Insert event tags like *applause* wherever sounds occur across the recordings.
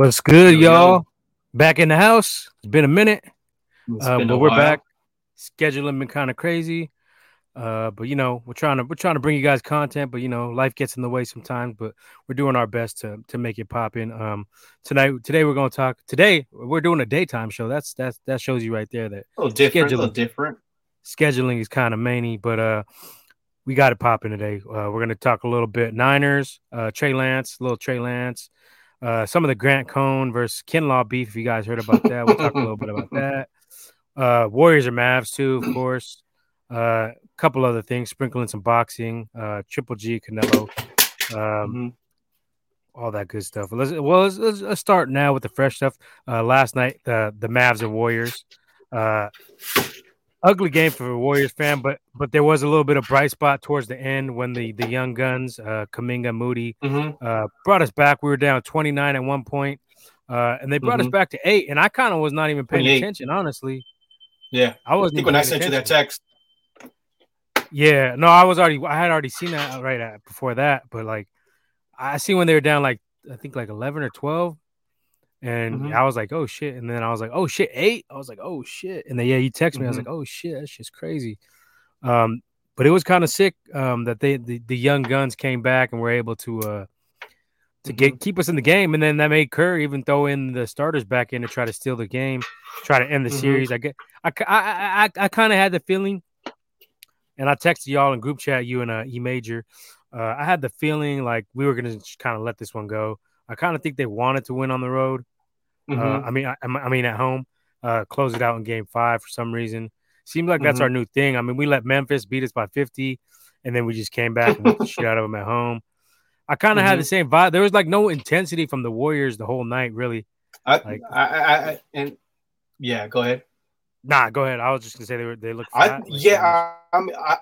What's good, y'all? Back in the house. It's been a minute, uh, but we're while. back. Scheduling been kind of crazy, uh, but you know we're trying to we're trying to bring you guys content. But you know life gets in the way sometimes. But we're doing our best to to make it pop in. Um, tonight today we're going to talk. Today we're doing a daytime show. That's that's that shows you right there that a little different. A little different. Scheduling is kind of many, but uh, we got it popping today. Uh, we're going to talk a little bit Niners, uh, Trey Lance, little Trey Lance. Uh, some of the Grant Cohn versus Kinlaw beef. If you guys heard about that, we'll talk a little bit about *laughs* that. Uh, Warriors or Mavs too, of course. A uh, couple other things, sprinkling some boxing. Uh, Triple G, Canelo, um, mm-hmm. all that good stuff. Let's well, let's, let's, let's, start now with the fresh stuff. Uh, last night, the the Mavs and Warriors. Uh, ugly game for a Warriors fan, but but there was a little bit of bright spot towards the end when the the young guns, uh, Kuminga, Moody, mm-hmm. uh, brought us back. We were down 29 at one point, uh, and they brought mm-hmm. us back to eight. And I kind of was not even paying attention, honestly. Yeah, I wasn't. I think when I sent attention. you that text. Yeah, no, I was already. I had already seen that right at, before that, but like, I see when they were down like I think like 11 or 12, and mm-hmm. I was like, oh shit. And then I was like, oh shit, eight. I was like, oh shit. And then yeah, he texted me. Mm-hmm. I was mm-hmm. like, oh shit, that's just crazy. Um, but it was kind of sick um, that they the, the young guns came back and were able to uh to get mm-hmm. keep us in the game. And then that made Kerr even throw in the starters back in to try to steal the game, try to end the mm-hmm. series. I get I I I, I kind of had the feeling, and I texted y'all in group chat, you and uh, E Major. Uh, I had the feeling like we were gonna kind of let this one go. I kind of think they wanted to win on the road. Uh, mm-hmm. Uh, I mean, I, I, mean at home, uh, close it out in Game Five for some reason. Seems like that's mm-hmm. our new thing. I mean, we let Memphis beat us by 50, and then we just came back and the *laughs* shit out of them at home. I kind of mm-hmm. had the same vibe. There was like no intensity from the Warriors the whole night, really. I, like, I, I, I and yeah, go ahead. Nah, go ahead. I was just gonna say they were they look. I, like, yeah, I, I mean, I,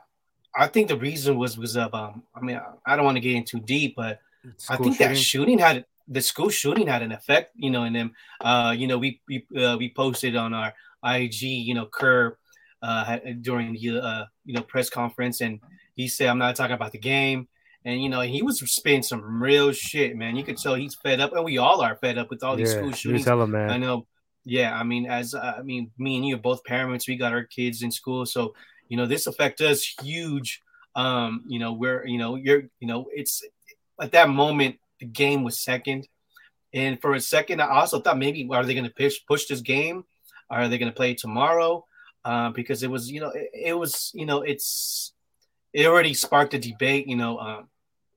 I think the reason was was of um. I mean, I, I don't want to get in too deep, but I think shooting. that shooting had the school shooting had an effect, you know, in them. Uh, you know, we we uh, we posted on our IG, you know, Kerr uh, during the uh, you know press conference, and he said, "I'm not talking about the game." And you know, he was spitting some real shit, man. You could tell he's fed up, and we all are fed up with all these yeah, school shootings. Him, man. I know. Yeah, I mean, as uh, I mean, me and you are both parents. We got our kids in school, so you know, this affect us huge. Um, you know, we're you know you're, you know, it's at that moment the game was second. And for a second, I also thought maybe are they going to push push this game? Are they going to play tomorrow? Uh, because it was, you know, it, it, was, you know, it's it already sparked a debate, you know, um,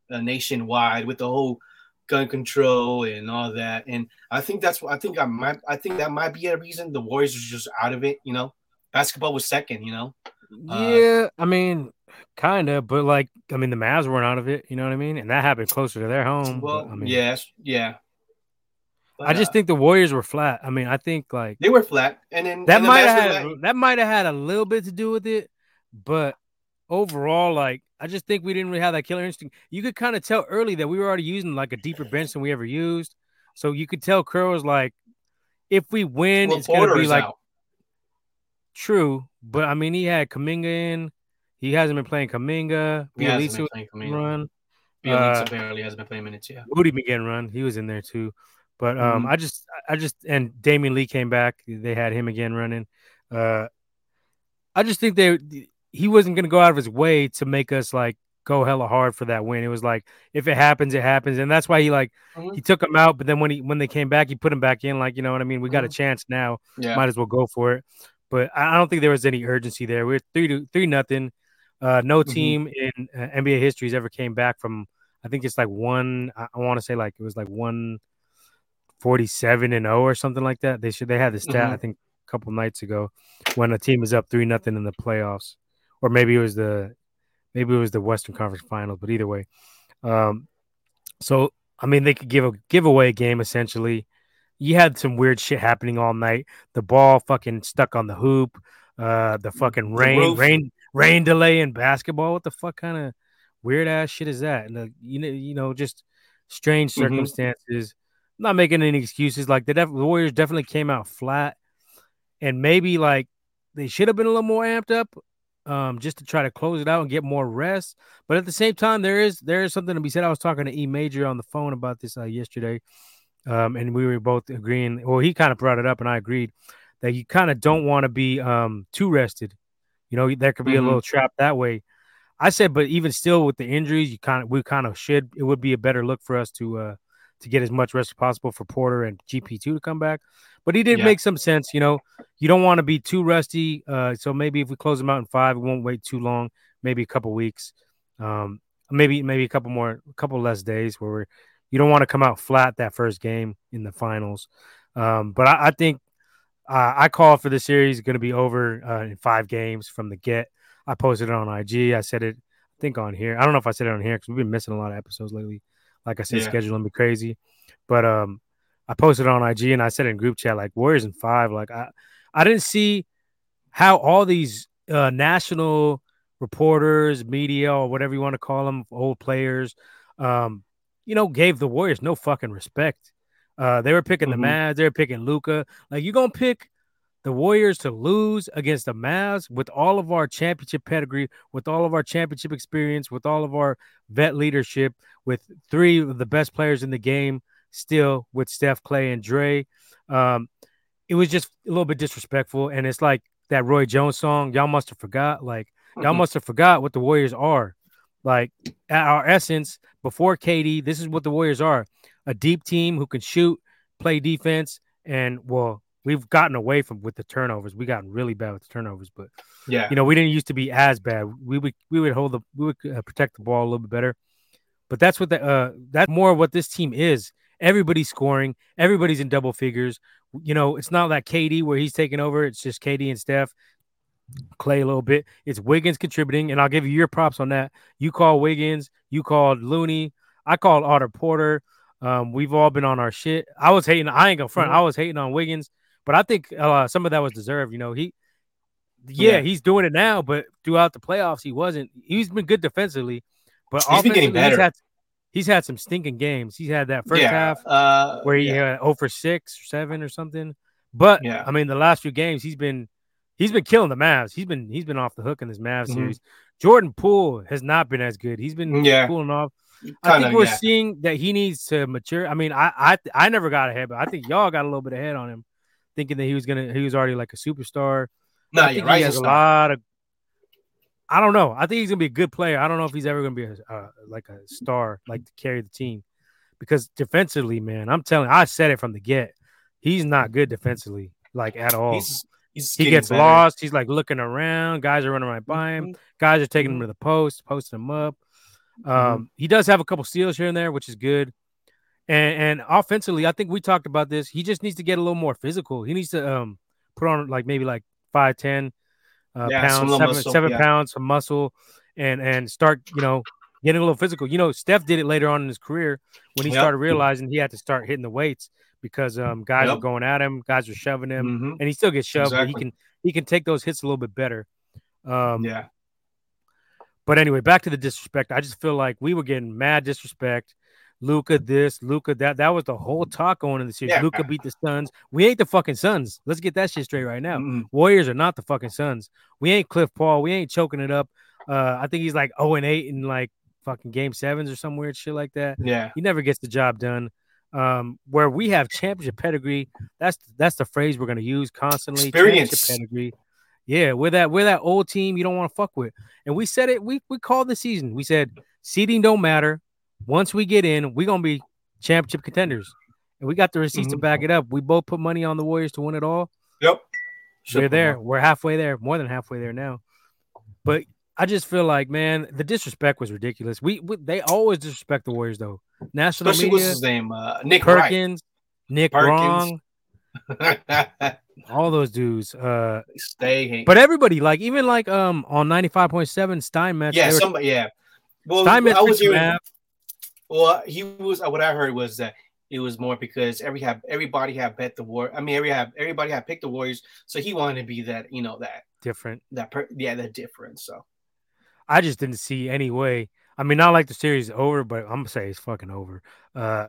nationwide with the whole gun control and all that. And I think that's what I think I might I think that might be a reason the Warriors are just out of it. You know, basketball was second. You know. Yeah, uh, I mean, kind of, but like, I mean, the Mavs weren't out of it. You know what I mean? And that happened closer to their home. Well, but, I mean, yes, yeah. But, I just uh, think the Warriors were flat. I mean, I think like they were flat, and then that might have had that might have had a little bit to do with it, but overall, like I just think we didn't really have that killer instinct. You could kind of tell early that we were already using like a deeper bench than we ever used, so you could tell Kerr was like, if we win, well, it's gonna be like out. true. But I mean, he had Kuminga in. He hasn't been playing Kuminga. Bjelica run. Bjelica uh, apparently hasn't been playing minutes. Yeah, Moody began run. He was in there too. But um, mm-hmm. I just, I just, and Damion Lee came back. They had him again running. Uh, I just think they, he wasn't going to go out of his way to make us like go hella hard for that win. It was like if it happens, it happens, and that's why he like mm-hmm. he took him out. But then when he when they came back, he put him back in. Like you know what I mean? We got mm-hmm. a chance now. Yeah. Might as well go for it. But I don't think there was any urgency there. We are three to three nothing. Uh, no mm-hmm. team in uh, NBA history has ever came back from. I think it's like one. I, want to say like it was like one forty-seven and 0 or something like that. They should they had the stat mm-hmm. I think a couple nights ago when a team is up 3 nothing in the playoffs or maybe it was the maybe it was the Western Conference Finals, but either way. Um so I mean they could give a giveaway game essentially. You had some weird shit happening all night. The ball fucking stuck on the hoop. Uh the fucking rain rain rain delay in basketball. What the fuck kind of weird ass shit is that? And the, you know you know just strange mm-hmm. circumstances not making any excuses. Like the, def- the Warriors definitely came out flat, and maybe like they should have been a little more amped up, um, just to try to close it out and get more rest. But at the same time, there is there is something to be said. I was talking to E Major on the phone about this uh, yesterday. um, and we were both agreeing. Well, he kind of brought it up, and I agreed that you kind of don't want to be um, too rested. You know, there could be mm-hmm. a little trap that way. I said, but even still, with the injuries, you kind of we kind of should. It would be a better look for us to uh, to get as much rest as possible for Porter and GP two to come back. But he did yeah. make some sense. You know, you don't want to be too rusty. Uh, so maybe if we close him out in five, we won't wait too long. Maybe a couple weeks. Um, maybe maybe a couple more, a couple less days where we're you don't want to come out flat that first game in the finals. Um, but I, I think uh, I call for the series going to be over uh, in five games from the get. I posted it on IG. I said it, I think on here. I don't know if I said it on here because we've been missing a lot of episodes lately. Like I said, yeah. scheduling be crazy. But um, I posted on IG and I said in group chat like Warriors in five. Like I, I didn't see how all these uh, national reporters, media, or whatever you want to call them, old players, um, you know, gave the Warriors no fucking respect. Uh, they were picking mm-hmm. the Mavs, they were picking Luka. Like, you're gonna pick the Warriors to lose against the Mavs with all of our championship pedigree, with all of our championship experience, with all of our vet leadership, with three of the best players in the game, still with Steph, Clay, and Dre. Um, it was just a little bit disrespectful, and it's like that Roy Jones song. Y'all must have forgot. Like, y'all mm-hmm. must have forgot what the Warriors are. Like at our essence, before KD, this is what the Warriors are: a deep team who can shoot, play defense, and well, we've gotten away from with the turnovers. We gotten really bad with the turnovers, but yeah, you know, we didn't used to be as bad. We would we would hold the we would uh, protect the ball a little bit better. But that's what the uh that's more what this team is. Everybody's scoring. Everybody's in double figures. You know, it's not like KD where he's taking over. It's just KD and Steph. Clay a little bit. It's Wiggins contributing, and I'll give you your props on that. You call Wiggins, you called Looney, I called Otto Porter. Um, we've all been on our shit. I was hating. I ain't gonna front. Mm-hmm. I was hating on Wiggins, but I think uh, some of that was deserved. You know, he, yeah, yeah, he's doing it now, but throughout the playoffs, he wasn't. He's been good defensively, but he's been getting better. He's had, he's had some stinking games. He's had that first yeah, half uh, where he yeah. had over six or seven or something. But yeah. I mean, the last few games, he's been he's been killing the Mavs. He's been he's been off the hook in this Mavs mm-hmm. series. Jordan Poole has not been as good. He's been yeah. cooling off. Kinda, I think we're yeah. seeing that he needs to mature. I mean, I I I never got ahead, but I think y'all got a little bit ahead on him, thinking that he was gonna he was already like a superstar. No, I think he has a lot of. I don't know. I think he's gonna be a good player. I don't know if he's ever gonna be a uh, like a star, like to carry the team, because defensively, man, I'm telling. I said it from the get. He's not good defensively, like at all. He's he gets better. lost. He's like looking around. Guys are running right by him. Mm-hmm. Guys are taking mm-hmm. him to the post, posting him up. Mm-hmm. Um, mm-hmm. He does have a couple steals here and there, which is good. And, and offensively, I think we talked about this. He just needs to get a little more physical. He needs to um, put on like maybe like five ten uh, yeah, pounds, seven, muscle, seven yeah. pounds of muscle, and and start you know getting a little physical. You know, Steph did it later on in his career when he yep. started realizing he had to start hitting the weights because um, guys yep. are going at him, guys are shoving him, mm-hmm. and he still gets shoved, exactly. but he can he can take those hits a little bit better. Um, yeah. But anyway, back to the disrespect. I just feel like we were getting mad disrespect. Luka this, Luka that. That was the whole talk going in the series. Yeah. Luka beat the Suns. We ain't the fucking Suns. Let's get that shit straight right now. Mm-hmm. Warriors are not the fucking Suns. We ain't Cliff Paul. We ain't choking it up. Uh, I think he's like 0 and 8 in like fucking game sevens or some weird shit like that. Yeah. He never gets the job done um, where we have championship pedigree. That's that's the phrase we're gonna use constantly. Experience pedigree. Yeah, we're that we're that old team you don't want to fuck with. And we said it. We we called the season. We said seeding don't matter. Once we get in, we're gonna be championship contenders. And we got the receipts mm-hmm. to back it up. We both put money on the Warriors to win it all. Yep. We're there. We're halfway there, more than halfway there now. But I just feel like, man, the disrespect was ridiculous. We, we they always disrespect the Warriors though. National Especially media, what's his name? Uh, Nick Perkins, Wright. Nick Perkins. Wrong. *laughs* all those dudes. Uh, Stay. But everybody, like even like um on ninety five point seven Steinmetz. Yeah, somebody. Yeah. Well, Steinmetz I was hearing, Well, he was. Uh, what I heard was that it was more because every have everybody had bet the war. I mean, every have everybody had picked the Warriors, so he wanted to be that. You know that different. That per, yeah, that different. So I just didn't see any way. I mean, not like the series is over, but I'm gonna say it's fucking over. Uh,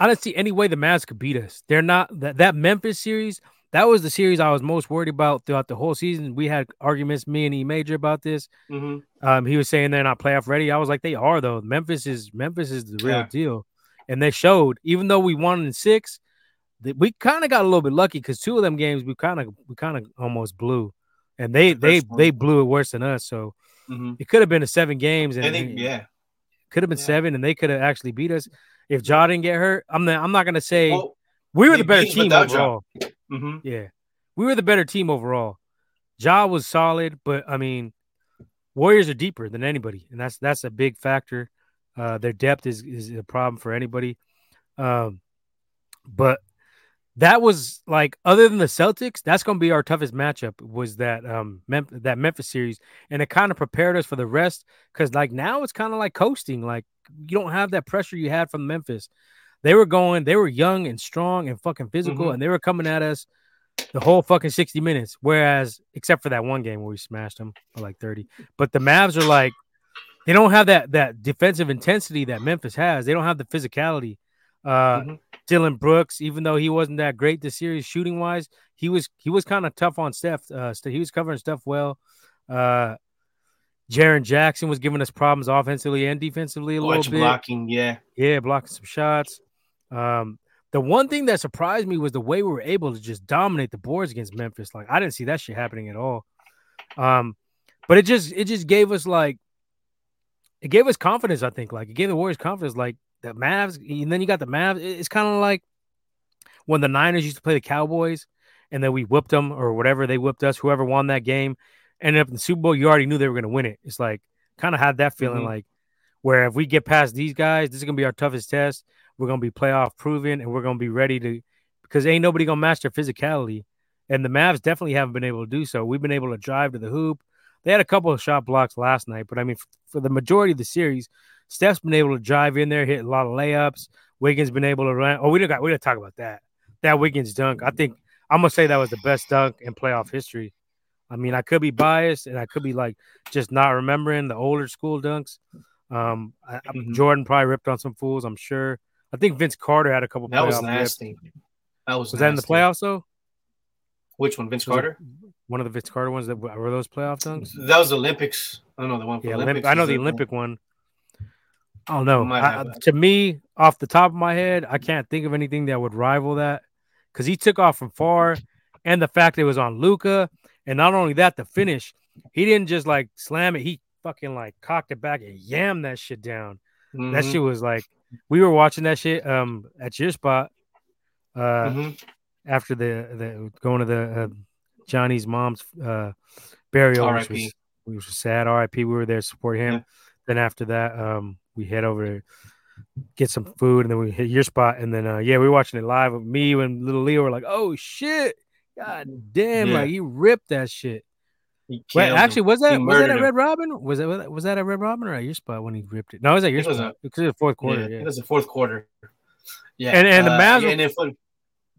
I don't see any way the Mavs could beat us. They're not that that Memphis series. That was the series I was most worried about throughout the whole season. We had arguments, me and E Major, about this. Mm-hmm. Um, he was saying they're not playoff ready. I was like, they are though. Memphis is Memphis is the real yeah. deal. and they showed. Even though we won in six, we kind of got a little bit lucky because two of them games we kind of we kind of almost blew, and they the they they blew it worse than us. So mm-hmm. it could have been a seven games, and, and yeah, could have been yeah. seven, and they could have actually beat us if Ja didn't get hurt. I'm not, I'm not gonna say well, we were the better team overall. Mm-hmm. Yeah, we were the better team overall. Ja was solid, but I mean, Warriors are deeper than anybody, and that's that's a big factor. Uh, their depth is is a problem for anybody. Um, but that was like other than the Celtics, that's going to be our toughest matchup. Was that um Mem- that Memphis series, and it kind of prepared us for the rest because like now it's kind of like coasting. Like you don't have that pressure you had from Memphis. They were going, they were young and strong and fucking physical, mm-hmm. and they were coming at us the whole fucking 60 minutes. Whereas, except for that one game where we smashed them for like 30, but the Mavs are like, they don't have that that defensive intensity that Memphis has. They don't have the physicality. Uh, mm-hmm. Dillon Brooks, even though he wasn't that great this series shooting wise, he was he was kind of tough on Steph. Uh, he was covering Steph well. Uh, Jaren Jackson was giving us problems offensively and defensively a Watch little bit. Blocking, yeah, yeah, blocking some shots. Um, the one thing that surprised me was the way we were able to just dominate the boards against Memphis. Like I didn't see that shit happening at all. Um, but it just it just gave us like it gave us confidence. I think like it gave the Warriors confidence. Like the Mavs, and then you got the Mavs. It's kind of like when the Niners used to play the Cowboys, and then we whipped them or whatever they whipped us. Whoever won that game ended up in the Super Bowl. You already knew they were going to win it. It's like kind of had that feeling mm-hmm. like where if we get past these guys, this is going to be our toughest test. We're going to be playoff proven, and we're going to be ready to because ain't nobody going to match their physicality. And the Mavs definitely haven't been able to do so. We've been able to drive to the hoop. They had a couple of shot blocks last night, but I mean, for, for the majority of the series, Steph's been able to drive in there, hit a lot of layups. Wiggins been able to run. Oh, we didn't got we didn't talk about that. That Wiggins dunk. I think I'm gonna say that was the best dunk in playoff history. I mean, I could be biased and I could be like just not remembering the older school dunks. Um, I, mm-hmm. Jordan probably ripped on some fools. I'm sure. I think Vince Carter had a couple. That was nasty. Rips. That was was nasty. that in the playoffs though? Which one, Vince Carter? One of the Vince Carter ones that were those playoff dunks. That was Olympics. I don't know the one. yeah, Olympics I know the Olympic one. I don't know. I, to me, off the top of my head, I can't think of anything that would rival that because he took off from far, and the fact it was on Luka, and not only that, the finish, he didn't just like slam it; he fucking like cocked it back and yammed that shit down. Mm-hmm. That shit was like we were watching that shit um at your spot, uh, mm-hmm. after the the going to the uh, Johnny's mom's uh burial, which was, which was sad. R.I.P. We were there to support him. Yeah. Then after that, um, we head over to get some food, and then we hit your spot, and then uh, yeah, we were watching it live. With me and little Leo were like, "Oh shit, god damn!" Yeah. Like he ripped that shit. Wait, actually, was that was that a Red Robin? Was that was that a Red Robin or at your spot when he ripped it? No, it was at your it spot. Because it was the fourth quarter. Yeah, yeah, it was the fourth quarter. Yeah, and and uh, the Mavs, yeah, and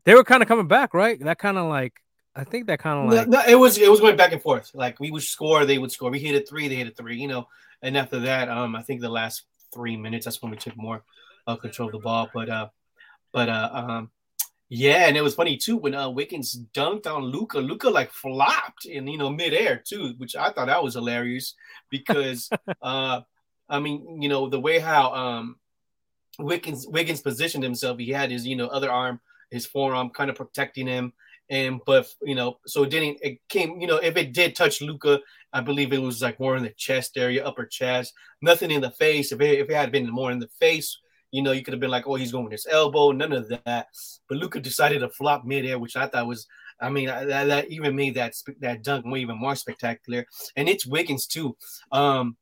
they were kind of coming back, right? That kind of like I think that kind of like no, no, it was it was going back and forth. Like we would score, they would score. We hit a three, they hit a three. You know, and after that, um, I think the last three minutes, that's when we took more uh, control of the ball. But uh, but uh, um, yeah, and it was funny too when uh, Wiggins dunked on Luka. Luka like flopped in you know midair too, which I thought that was hilarious because *laughs* uh, I mean you know the way how um Wiggins Wiggins positioned himself, he had his you know other arm, his forearm kind of protecting him and but you know, so it didn't it came, you know, if it did touch Luka, I believe it was like more in the chest area, upper chest, nothing in the face. If it, if it had been more in the face, you know, you could have been like, oh, he's going with his elbow, none of that. But Luka decided to flop midair, which I thought was, I mean, that, that even made that that dunk way even more spectacular. And it's Wiggins too. Um,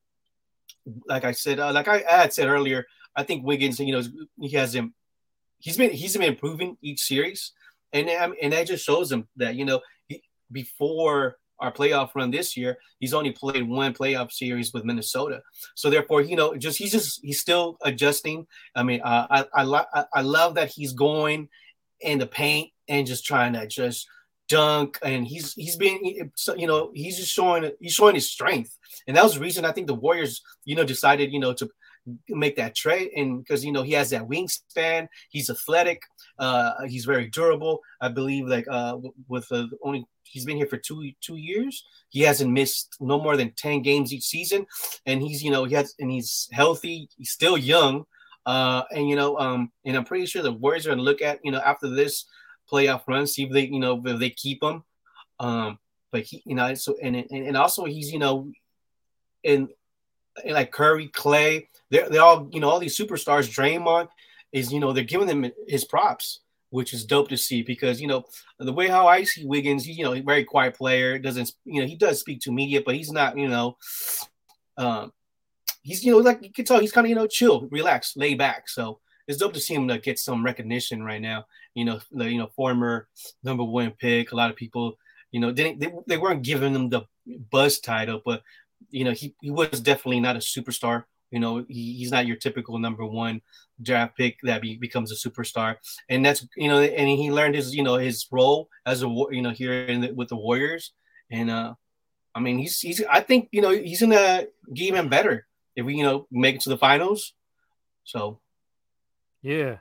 like I said, uh, like I, I had said earlier, I think Wiggins, you know, he has him. He's been he's been improving each series and and that just shows him that you know he, before our playoff run this year, he's only played one playoff series with Minnesota. So therefore, you know, just he's just he's still adjusting. I mean, uh, I I, lo- I love that he's going in the paint and just trying to just dunk and he's he's being you know he's just showing he's showing his strength and that was the reason i think the warriors you know decided you know to make that trade and because you know he has that wingspan he's athletic uh, he's very durable. I believe like uh, with the only he's been here for two two years. He hasn't missed no more than ten games each season, and he's you know he has and he's healthy. He's still young. Uh, and you know, um, and I'm pretty sure the Warriors are gonna look at you know after this playoff run, see if they you know if they keep him. Um, but he, you know, so and and, and also he's you know, and like Curry, Clay, they're they all you know all these superstars. Draymond is you know they're giving them his props, which is dope to see because you know the way how I see Wiggins, he, you know, very quiet player, doesn't you know he does speak to media, but he's not you know, um, he's you know like you can tell he's kind of you know chill, relaxed, laid back. So it's dope to see him to get some recognition right now. You know, the you know former number one pick. A lot of people, you know, didn't they, they weren't giving him the buzz title, but you know he, he was definitely not a superstar. You know, he, he's not your typical number one draft pick that be, becomes a superstar, and that's you know, and he learned his you know his role as a you know here in the, with the Warriors, and uh, I mean he's he's I think you know he's gonna get even better if we you know make it to the finals. So yeah,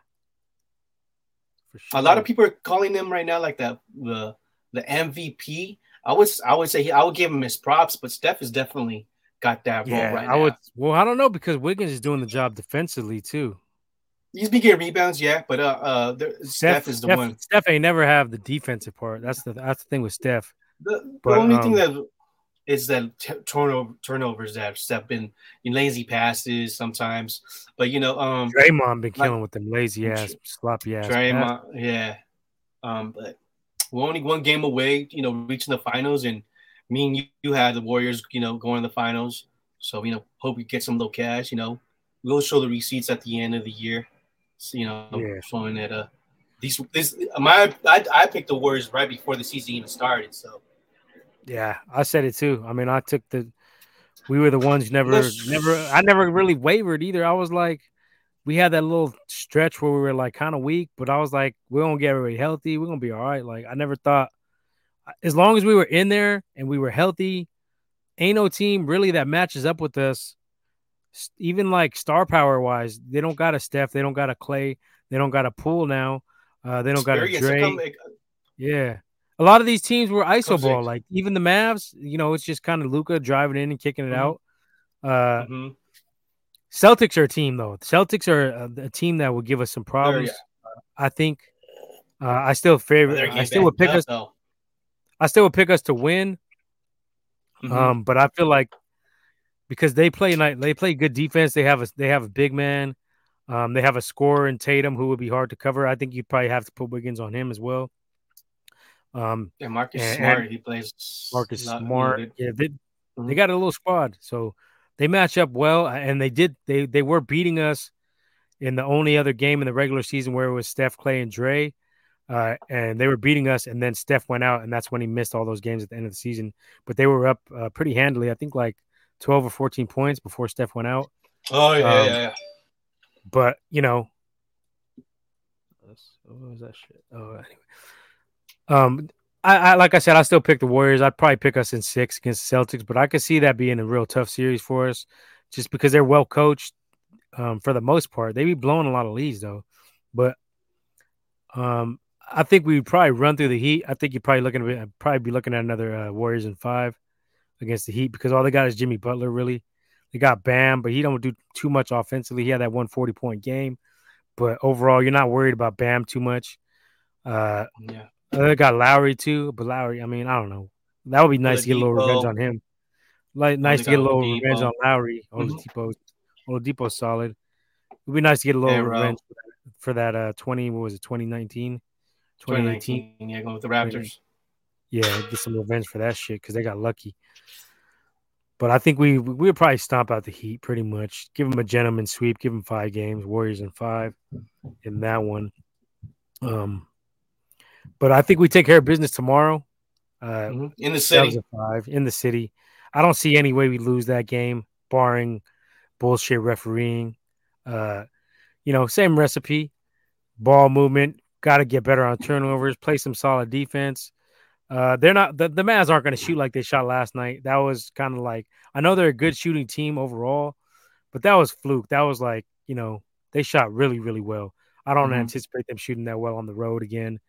sure. a lot of people are calling him right now like the the the MVP. I would I would say he, I would give him his props, but Steph is definitely got that yeah, role right I now. would. Well, I don't know because Wiggins is doing the job defensively too. He's been getting rebounds, yeah, but uh, uh, there, Steph, Steph, is the Steph, one. Steph ain't never have the defensive part. That's the that's the thing with Steph. The, but, the only um, thing that is that t- turnover turnovers that have been in lazy passes sometimes. But you know, um Draymond been killing like, with them lazy ass, sloppy ass. Draymond, yeah. Um, but we're only one game away, you know, reaching the finals, and me and you, you had the Warriors, you know, going to the finals. So you know, hope we get some little cash. You know, we'll show the receipts at the end of the year. So, you know, yeah. showing that uh, these this my I, I picked the Warriors right before the season even started. So yeah, I said it too. I mean, I took the we were the ones never never I never really wavered either. I was like we had that little stretch where we were like kind of weak, but I was like, we're gonna get everybody healthy, we're gonna be all right. Like I never thought as long as we were in there and we were healthy, ain't no team really that matches up with us. Even like star power wise, they don't got a Steph, they don't got a Clay, they don't got a Poole now, uh, they don't got a Dre. Yeah, a lot of these teams were iso ball. Like even the Mavs, you know, it's just kind of Luka driving in and kicking it mm-hmm. out. Uh, mm-hmm. Celtics are a team though. Celtics are a, a, team that will give us some problems. I think. Uh, I still favor. I still would pick us. Though. I still would pick us to win. Mm-hmm. Um, but I feel like because they play night, they play good defense. They have a they have a big man. Um, they have a scorer in Tatum who would be hard to cover. I think you probably have to put Wiggins on him as well. Um, yeah, Marcus and, Smart, and he plays Marcus Smart. Yeah, they, mm-hmm. they got a little squad, so they match up well, and they did. They they were beating us in the only other game in the regular season where it was Steph, Clay, and Dre, uh, and they were beating us. And then Steph went out, and that's when he missed all those games at the end of the season. But they were up uh, pretty handily. I think like twelve or fourteen points before Steph went out. Oh yeah, um, yeah, yeah. But you know, what was that shit? Oh, anyway. Um, I, I, like I said, I still pick the Warriors. I'd probably pick us in six against the Celtics, but I could see that being a real tough series for us, just because they're well coached. Um, for the most part, they be blowing a lot of leads though, but um, I think we'd probably run through the Heat. I think you're probably looking at probably be looking at another uh, Warriors in five against the Heat because all they got is Jimmy Butler. Really, they got Bam, but he don't do too much offensively. He had that 140 point game, but overall, you're not worried about Bam too much. Uh, yeah. They got Lowry too, but Lowry, I mean, I don't know. That would be nice to get a little revenge on him. Like nice to get a little revenge on Lowry. Oladipo, mm-hmm. Oladipo's solid. It would be nice to get a little yeah, revenge for that, uh 20 what was it 2019 2018 yeah going with the raptors yeah get some revenge for that shit because they got lucky but i think we we would probably stomp out the heat pretty much give them a gentleman sweep give them five games warriors in five in that one um but I think we take care of business tomorrow. Uh, mm-hmm. In the city, five in the city. I don't see any way we lose that game, barring bullshit refereeing. Uh, you know, same recipe, ball movement. Got to get better on turnovers. Play some solid defense. Uh, they're not the, the Mavs aren't going to shoot like they shot last night. That was kind of like I know they're a good shooting team overall, but that was fluke. That was like you know they shot really really well. I don't mm-hmm. anticipate them shooting that well on the road again.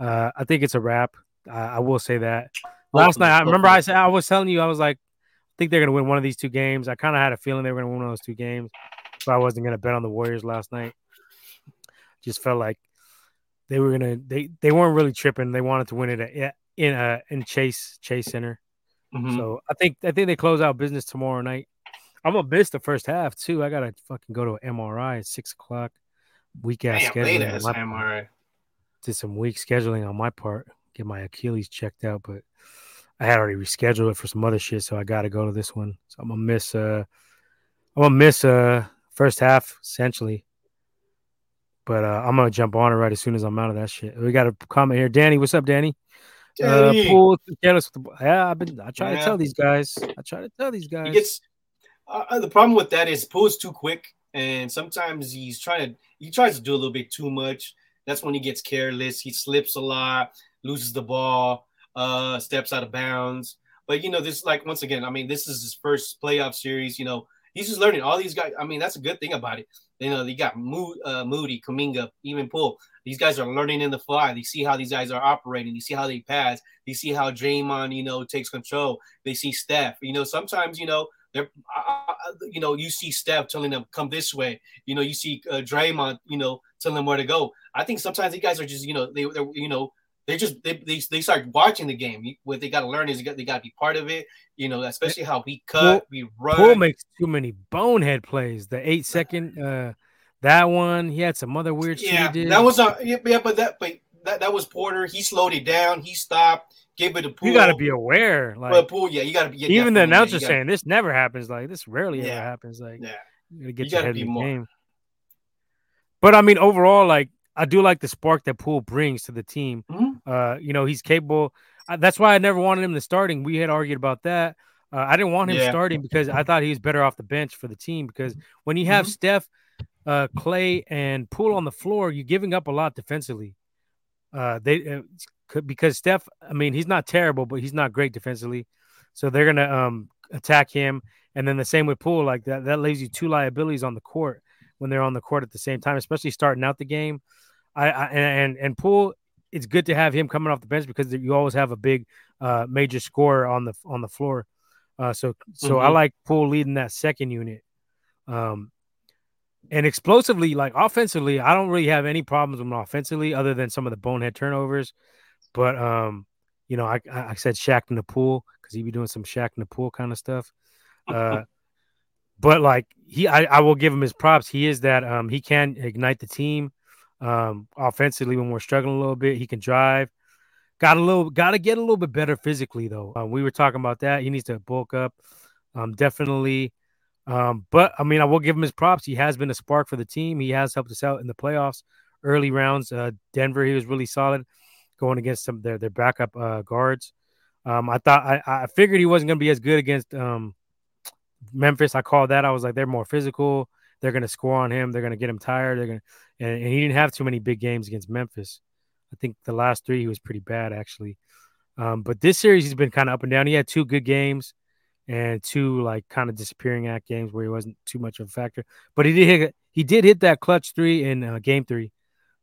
Uh, I think it's a wrap. Uh, I will say that. Last night, I remember I said I was telling you I was like, I think they're gonna win one of these two games. I kind of had a feeling they were gonna win one of those two games. but I wasn't gonna bet on the Warriors last night. Just felt like they were gonna they they weren't really tripping. They wanted to win it at, in uh in Chase Chase Center. Mm-hmm. So I think I think they close out business tomorrow night. I'm gonna miss the first half too. I gotta fucking go to an MRI at six o'clock. Weak ass scheduling. MRI. Did some weak scheduling on my part. Get my Achilles checked out, but I had already rescheduled it for some other shit, so I got to go to this one. So I'm gonna miss. Uh, I'm gonna miss uh first half essentially, but uh, I'm gonna jump on it right as soon as I'm out of that shit. We got a comment here, Danny. What's up, Danny? Danny. Uh, Poole careless with the yeah. I've been. I try yeah. to tell these guys. I try to tell these guys. He gets uh, uh the problem with that is Poole's too quick, and sometimes he's trying to. He tries to do a little bit too much. That's when he gets careless. He slips a lot, loses the ball uh, steps out of bounds. But you know, this like once again, I mean, this is his first playoff series. You know, he's just learning. All these guys, I mean, that's a good thing about it. You know, they got Mo- uh, Moody, Kuminga, even Poole. These guys are learning in the fly. They see how these guys are operating. They see how they pass. They see how Draymond, you know, takes control. They see Steph. You know, sometimes you know they're, uh, you know, you see Steph telling them come this way. You know, you see uh, Draymond, you know, telling them where to go. I think sometimes these guys are just, you know, they, they're, you know, they just they, they, they start watching the game. What they got to learn is they got, they got to be part of it. You know, especially how we cut, we run. Poole makes too many bonehead plays. The eight second, uh, that one. He had some other weird yeah, shit. that was a yeah, yeah, but that but that, that was Porter. He slowed it down. He stopped. Gave it a Poole. You got to be aware. Like but Poole, yeah, you got to be. Yeah, even the announcer yeah, saying this never happens. Like this rarely ever happens. Like yeah, you got to get you your head in the more. game. But I mean, overall, like I do like the spark that Poole brings to the team. Mm-hmm. Uh, you know, he's capable. Uh, that's why I never wanted him to starting. We had argued about that. Uh, I didn't want him yeah. starting because I thought he was better off the bench for the team. Because when you have mm-hmm. Steph, uh, Clay, and Poole on the floor, you're giving up a lot defensively. Uh, they uh, because Steph. I mean, he's not terrible, but he's not great defensively. So they're gonna um attack him, and then the same with Poole. Like that, that leaves you two liabilities on the court when they're on the court at the same time, especially starting out the game. I, I and and Poole, it's good to have him coming off the bench because you always have a big uh, major scorer on the on the floor. Uh, so so mm-hmm. I like Poole leading that second unit. Um, and explosively, like offensively, I don't really have any problems with him offensively, other than some of the bonehead turnovers. But um, you know, I I said Shaq in the pool because he be doing some Shaq in the pool kind of stuff. *laughs* Uh, but like he, I, I will give him his props. He is that um he can ignite the team. Um, offensively, when we're struggling a little bit, he can drive. Got a little, got to get a little bit better physically though. Um, we were talking about that. He needs to bulk up. Um, definitely. Um, but I mean, I will give him his props. He has been a spark for the team. He has helped us out in the playoffs, early rounds. Uh, Denver, he was really solid going against some their their backup uh, guards. Um, I thought I, I figured he wasn't going to be as good against um, Memphis. I called that. I was like, they're more physical. They're going to score on him. They're going to get him tired. They're going to and, and he didn't have too many big games against Memphis. I think the last three he was pretty bad actually. Um, but this series he's been kind of up and down. He had two good games and two like kind of disappearing act games where he wasn't too much of a factor. But he did hit he did hit that clutch three in uh, game three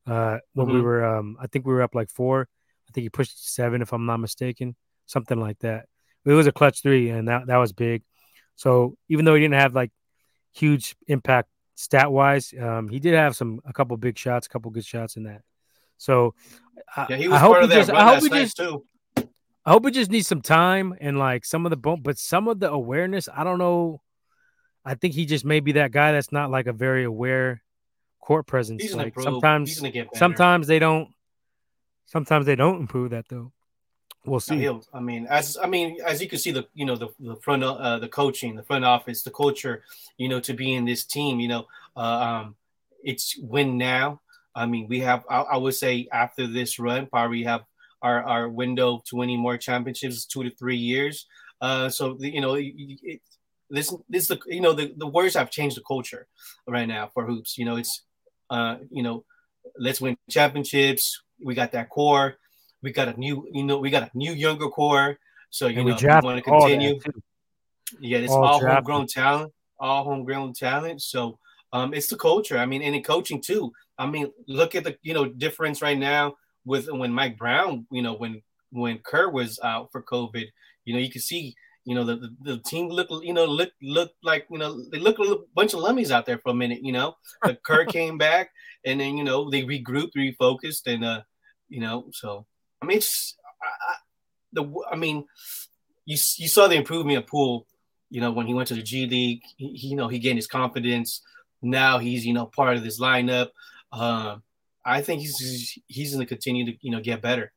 uh, when mm-hmm. we were um, I think we were up like four. I think he pushed seven if I'm not mistaken, something like that. It was a clutch three and that that was big. So even though he didn't have like huge impact stat wise. Um, he did have some a couple big shots, a couple good shots in that. So yeah, he was I hope he just, I hope we just, too. I hope we just need some time and like some of the bump, but some of the awareness. I don't know. I think he just may be that guy that's not like a very aware court presence. He's like sometimes, sometimes they don't. Sometimes they don't improve that though. We'll see. I mean, as I mean, as you can see, the you know the the front uh, the coaching, the front office, the culture, you know, to be in this team, you know, uh, um, it's win now. I mean, we have. I, I, would say after this run, probably have our our window to winning more championships two to three years. Uh, so the, you know, it, it, this this the you know the the Warriors have changed the culture right now for hoops. You know, it's uh, you know, let's win championships. We got that core we got a new, you know, we got a new younger core. So you and know, we, we want to continue. Yeah, it's all, all homegrown talent, all homegrown talent. So um, it's the culture. I mean, and in coaching too. I mean, look at the you know difference right now with when Mike Brown, you know, when when Kerr was out for COVID. You know, you can see you know, the, the, the team look, you know, look look like you know they look a bunch of lummies out there for a minute. You know, but Kerr *laughs* came back, and then you know they regrouped, refocused, and uh, you know, so I mean, it's I, the I mean, you you saw the improvement of Poole, you know, when he went to the G League, he, you know, he gained his confidence. Now he's you know part of this lineup. Uh, I think he's he's going to continue to you know get better.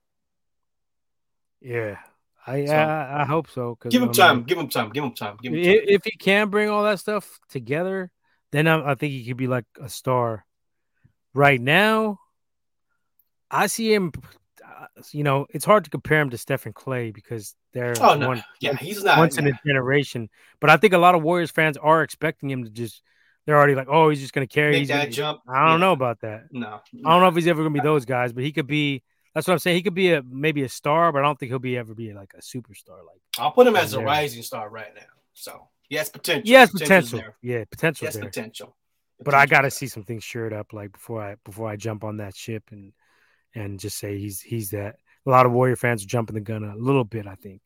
Yeah, I so, I, I, hope so. Give him time. Give him time. Give him time. Give him time. If he can bring all that stuff together, then I, I think he could be like a star. Right now, I see him. You know, it's hard to compare him to Stephen Clay because they're oh no, one, yeah, he's not once yeah. in a generation. But I think a lot of Warriors fans are expecting him to just. They're already like, oh, he's just going to carry. Make that jump. I don't yeah. know about that. No, I don't know if he's ever going to be those guys, but he could be that's what I'm saying. He could be a maybe a star, but I don't think he'll be ever be like a superstar. Like I'll put him as a rising star right now. So yes, potential. He has potential. Yeah, potential. He has potential. But I got to see some things shirt up like before I before I jump on that ship and and just say he's he's that. A lot of Warrior fans are jumping the gun a little bit, I think.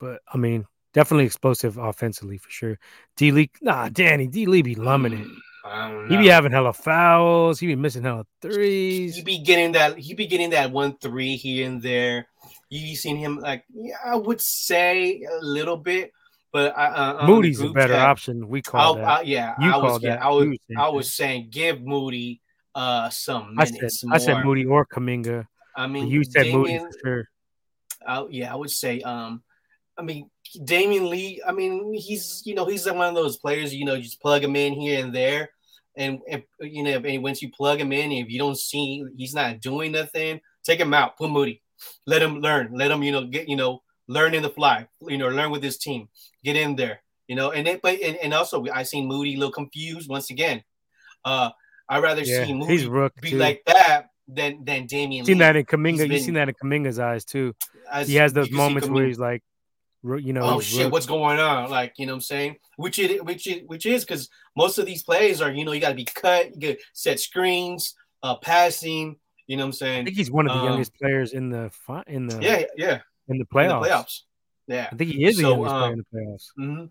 But I mean, definitely explosive offensively for sure. D Lee, nah, Danny D Lee be lumbing it. *sighs* He be having hella fouls. He be missing hella threes. He be getting that. He be getting that one three here and there. You seen him like? Yeah, I would say a little bit, but uh, Moody's a better chat, option. We call that. I, yeah, you I was. Yeah. I was. I was saying give Moody uh some minutes. I said, I said Moody or Kuminga. I mean, you said Damion, Moody for sure. I, yeah, I would say. Um, I mean, Damion Lee, I mean, he's you know he's one of those players you know you just plug him in here and there, and if, you know and once you plug him in, if you don't see he's not doing nothing, take him out, put Moody, let him learn, let him you know get you know learn in the fly, you know learn with his team, get in there, you know, and it but and, and also I seen Moody a little confused once again. Uh, I'd rather yeah, see Moody be too. like that than than Damion. Seen Lee. that in Kuminga. You've seen that in Kuminga's eyes too. As, he has those moments where he's like you know, oh shit, what's going on? Like, you know what I'm saying? Which it which it which is because most of these plays are, you know, you gotta be cut, you get set screens, uh passing, you know what I'm saying? I think he's one of the um, youngest players in the in the yeah, yeah. In the playoffs. In the playoffs. Yeah. I think he is so, the youngest um, player in the playoffs. Mm-hmm.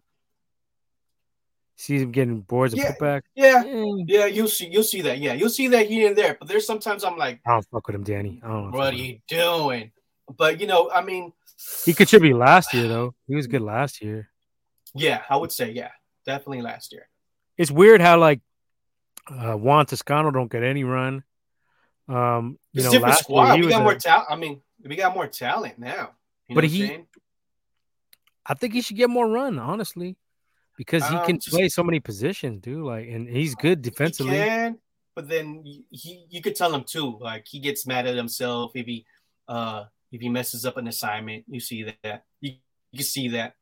See him getting boards and yeah, putback. Yeah, mm. yeah, you'll see, you'll see that. Yeah, you'll see that here and there. But there's sometimes I'm like, I don't fuck with him, Danny. I don't. What are you doing? But you know, I mean, he contributed last year though. He was good last year. Yeah, I would say yeah, definitely last year. It's weird how like uh, Juan Toscano don't get any run. Um, you it's know, different squad. we got more talent. I mean, we got more talent now. but he, I think he should get more run, honestly, because he um, can play so many positions, dude. Like, and he's good defensively. He can, but then he, you could tell him too. Like, he gets mad at himself if he, uh, if he messes up an assignment, you see that. You, you can see that.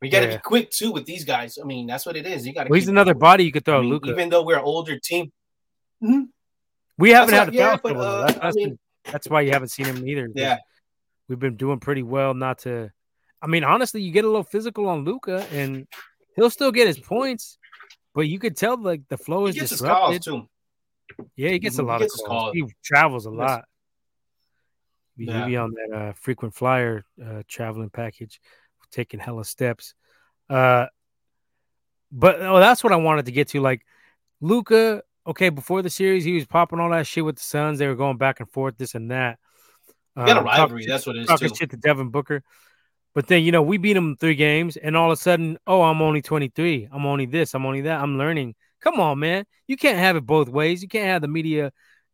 We got to yeah. be quick too with these guys. I mean, that's what it is. You got to. Well, he's another body you could throw, I mean, Luka. Even though we're an older team, mm-hmm. we haven't that's had a yeah, but, uh, that's, that's, I mean, that's, why you haven't seen him either. Yeah, we've been doing pretty well not to. I mean, honestly, you get a little physical on Luka, and he'll still get his points, but you could tell like the flow is disrupted. too. Yeah, he gets a lot he gets of calls. calls. He travels a lot. Yeah. Be on that uh, frequent flyer uh, traveling package, taking hella steps. Uh, but oh, that's what I wanted to get to. Like Luka, okay, before the series, he was popping all that shit with the Suns. They were going back and forth, this and that. Um, got a rivalry. Talking, that's what it is. Talking too. shit to Devin Booker. But then, you know, we beat him three games, and all of a sudden, oh, I'm only 23. I'm only this. I'm only that. I'm learning. Come on, man. You can't have it both ways. You can't have the media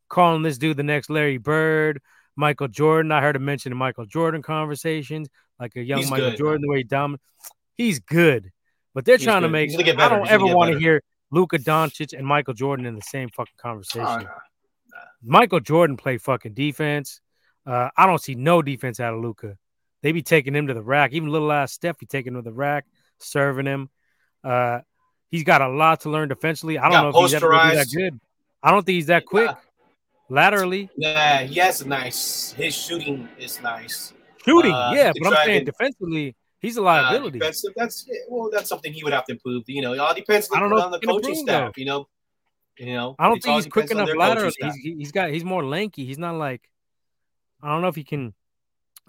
calling this dude the next Larry Bird Michael Jordan. I heard him mention the Michael Jordan conversations, like a young he's Michael good. Jordan, the way he dominated. He's good, but they're he's trying good. to make. I don't ever want to hear Luka Doncic and Michael Jordan in the same fucking conversation. Oh. No. Michael Jordan played fucking defense. Uh, I don't see no defense out of Luka. They be taking him to the rack. Even little ass Steph be taking him to the rack, serving him. Uh, he's got a lot to learn defensively. I don't know if he's ever be that good. I don't think he's that quick. Yeah. Laterally, yeah, he has a nice. His shooting is nice. Shooting, uh, yeah, but I'm saying to, defensively, he's a liability. Uh, that's well, that's something he would have to improve. You know, it all depends I don't know on the coaching staff. Though. You know, you know. I don't think he's quick enough laterally. He's, he's got he's more lanky. He's not like I don't know if he can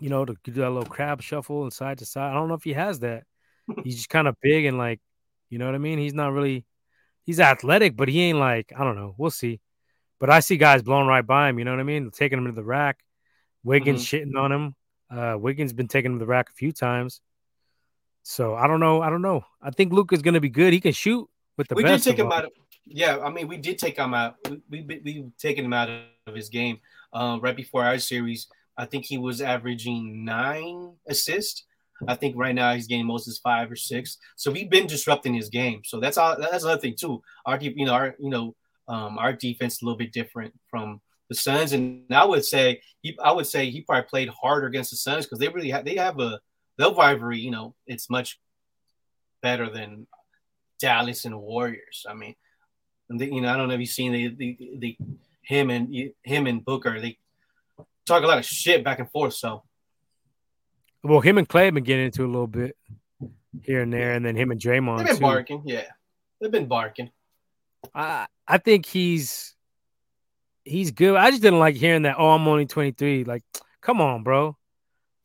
you know, to do that little crab shuffle and side to side. I don't know if he has that. *laughs* He's just kind of big and like, you know what I mean? He's not really he's athletic, but he ain't like, I don't know. We'll see. But I see guys blowing right by him, you know what I mean? Taking him to the rack. Wiggins mm-hmm. shitting on him. Uh Wiggins been taking him to the rack a few times. So I don't know. I don't know. I think Luka is gonna be good. He can shoot with the we did take him out. Of, yeah, I mean, we did take him out. We we, we taken him out of his game uh, right before our series. I think he was averaging nine assists. I think right now he's getting most his five or six. So we've been disrupting his game. So that's all. That's another thing too. Our you know our you know um, our defense a little bit different from the Suns, and I would say he I would say he probably played harder against the Suns because they really have they have a their rivalry. You know, it's much better than Dallas and Warriors. I mean, they, you know I don't know if you've seen the the, the him and him and Booker they talk a lot of shit back and forth. So, well, him and Klay have been getting into a little bit here and there, and then him and Draymond. They've been too. barking, yeah. They've been barking. I I think he's he's good. I just didn't like hearing that. Oh, I'm only 23. Like, come on, bro.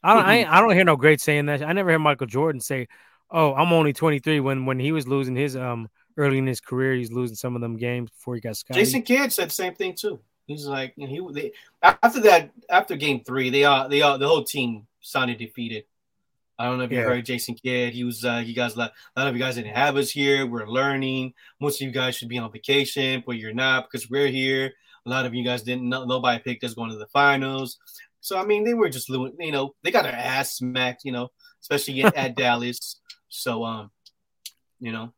I don't I, I don't hear no great saying that. I never heard Michael Jordan say, "Oh, I'm only 23." When when he was losing his um early in his career, he's losing some of them games before he got Scottie. Jason Kidd said the same thing too. He's like, know, he they, after that after game three, they all they all the whole team sounded defeated. I don't know if you yeah. heard Jason Kidd. He was uh, you guys a lot of you guys didn't have us here. We're learning. Most of you guys should be on vacation, but you're not because we're here. A lot of you guys didn't nobody picked us going to the finals. So I mean, they were just you know they got their ass smacked, you know, especially at, at *laughs* Dallas. So um, you know.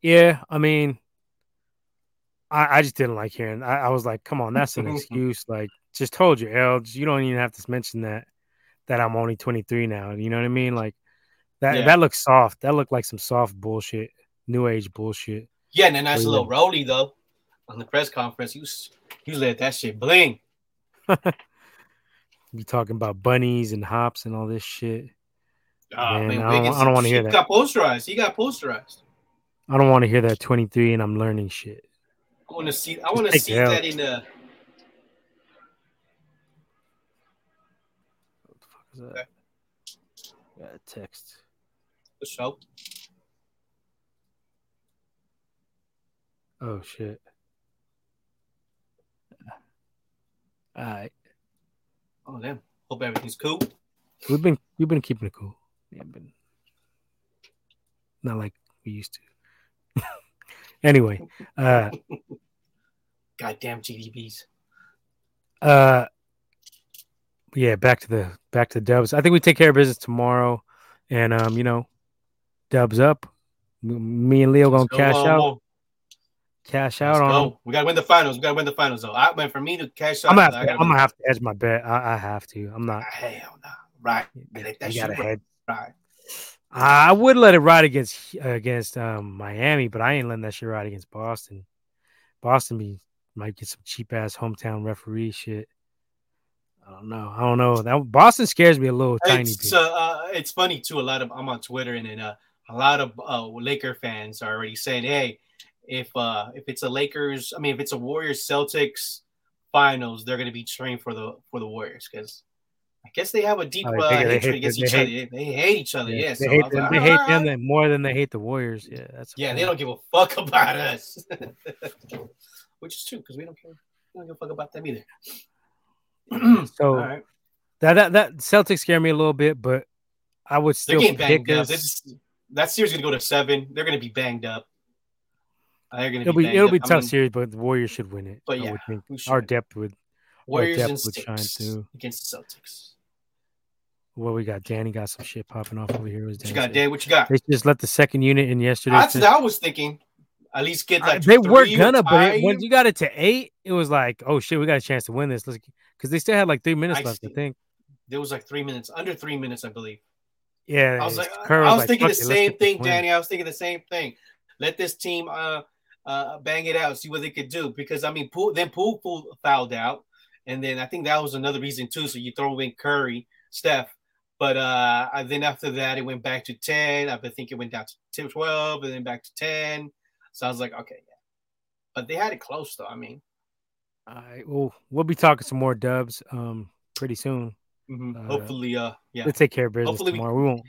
Yeah, I mean, I, I just didn't like hearing. I, I was like, come on, that's an *laughs* excuse. Like, just told you, El. You don't even have to mention that that I'm only 23 now. You know what I mean? Like that. Yeah. That looks soft. That looked like some soft bullshit, new age bullshit. Yeah, and then that's a little rolly though. On the press conference, was he let that shit bling. *laughs* you talking about bunnies and hops and all this shit. Oh, man, man I don't, don't want to hear that. He got posterized. He got posterized. I don't want to hear that 23 and I'm learning shit. I want to see. I want to see that in the. What the fuck is that? Okay. Yeah, text. The show. Oh shit. All right. Oh damn. Hope everything's cool. We've been we've been keeping it cool. Yeah, but not like we used to. *laughs* Anyway, uh, *laughs* goddamn GDBs. Uh, yeah, back to the back to the Dubs. I think we take care of business tomorrow, and um, you know, Dubs up. Me and Leo gonna go, cash out. Cash out Let's on. Go. We gotta win the finals. We gotta win the finals though. I mean, for me to cash out, I'm gonna have, to, I'm gonna have to hedge my bet. I, I have to. I'm not. Hell no. Right. You gotta head. Right. I would let it ride against against um, Miami, but I ain't letting that shit ride against Boston. Boston be might get some cheap ass hometown referee shit. I don't know. I don't know. That Boston scares me a little it's, tiny bit. Uh, it's funny too. A lot of I'm on Twitter and then uh, a lot of uh, Laker fans are already saying, "Hey, if uh, if it's a Lakers, I mean, if it's a Warriors Celtics finals, they're going to be cheering for the for the Warriors because I guess they have a deep uh, hatred against each other. They hate each other. Yeah, they so hate, them, like, they hate right. them more than they hate the Warriors. Yeah, that's yeah. They don't give a fuck *laughs* about us, *laughs* which is true because we don't care. We don't give a fuck about them either. *clears throat* so right. that, that that Celtics scare me a little bit, but I would still They're pick. This, that series to go to seven. They're to be banged up. They're to it'll be, be it'll be tough series, but the Warriors should win it. But yeah, our depth would Warriors and would shine too against the Celtics. What we got? Danny got some shit popping off over here. What you got, Dan? What you got? They just let the second unit in yesterday. That's what I was thinking. At least get like they were gonna, but it, when you got it to eight, it was like, oh shit, we got a chance to win this. Because they still had like three minutes I left. See. I think there was like three minutes, under three minutes, I believe. Yeah, I was like, I was, like, thinking the same thing, Danny. I was thinking the same thing. Let this team uh uh bang it out, see what they could do. Because I mean, Poole, then pool Poole fouled out, and then I think that was another reason too. So you throw in Curry, Steph, but uh, then after that, it went back to 10. I think it went down to 12 and then back to 10. So I was like, okay, yeah. But they had it close, though. I mean, all right. Well, we'll be talking some more dubs um, pretty soon. Mm-hmm. Uh, hopefully, uh, yeah. Let's take care of business hopefully tomorrow. We, we won't.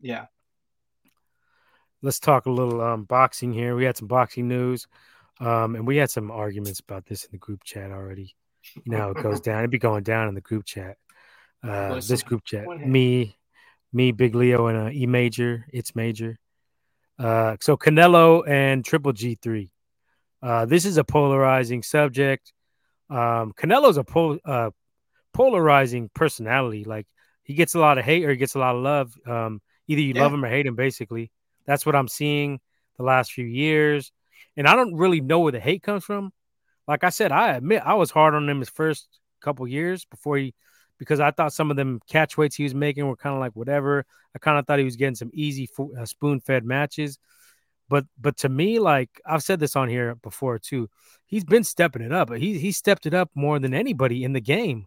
Yeah. Let's talk a little um, boxing here. We had some boxing news, um, and we had some arguments about this in the group chat already. You know it goes *laughs* down. It'd be going down in the group chat. Uh, this group chat, me, me, Big Leo, and uh, E Major. It's Major. Uh, so Canelo and Triple G three. Uh, this is a polarizing subject. Um, Canelo's a pol- uh, polarizing personality. Like he gets a lot of hate or he gets a lot of love. Um, either you yeah. love him or hate him. Basically, that's what I'm seeing the last few years. And I don't really know where the hate comes from. Like I said, I admit I was hard on him his first couple years before he because I thought some of them catch weights he was making were kind of like whatever. I kind of thought he was getting some easy uh, spoon fed matches. But but to me, like I've said this on here before too, he's been stepping it up. He he stepped it up more than anybody in the game.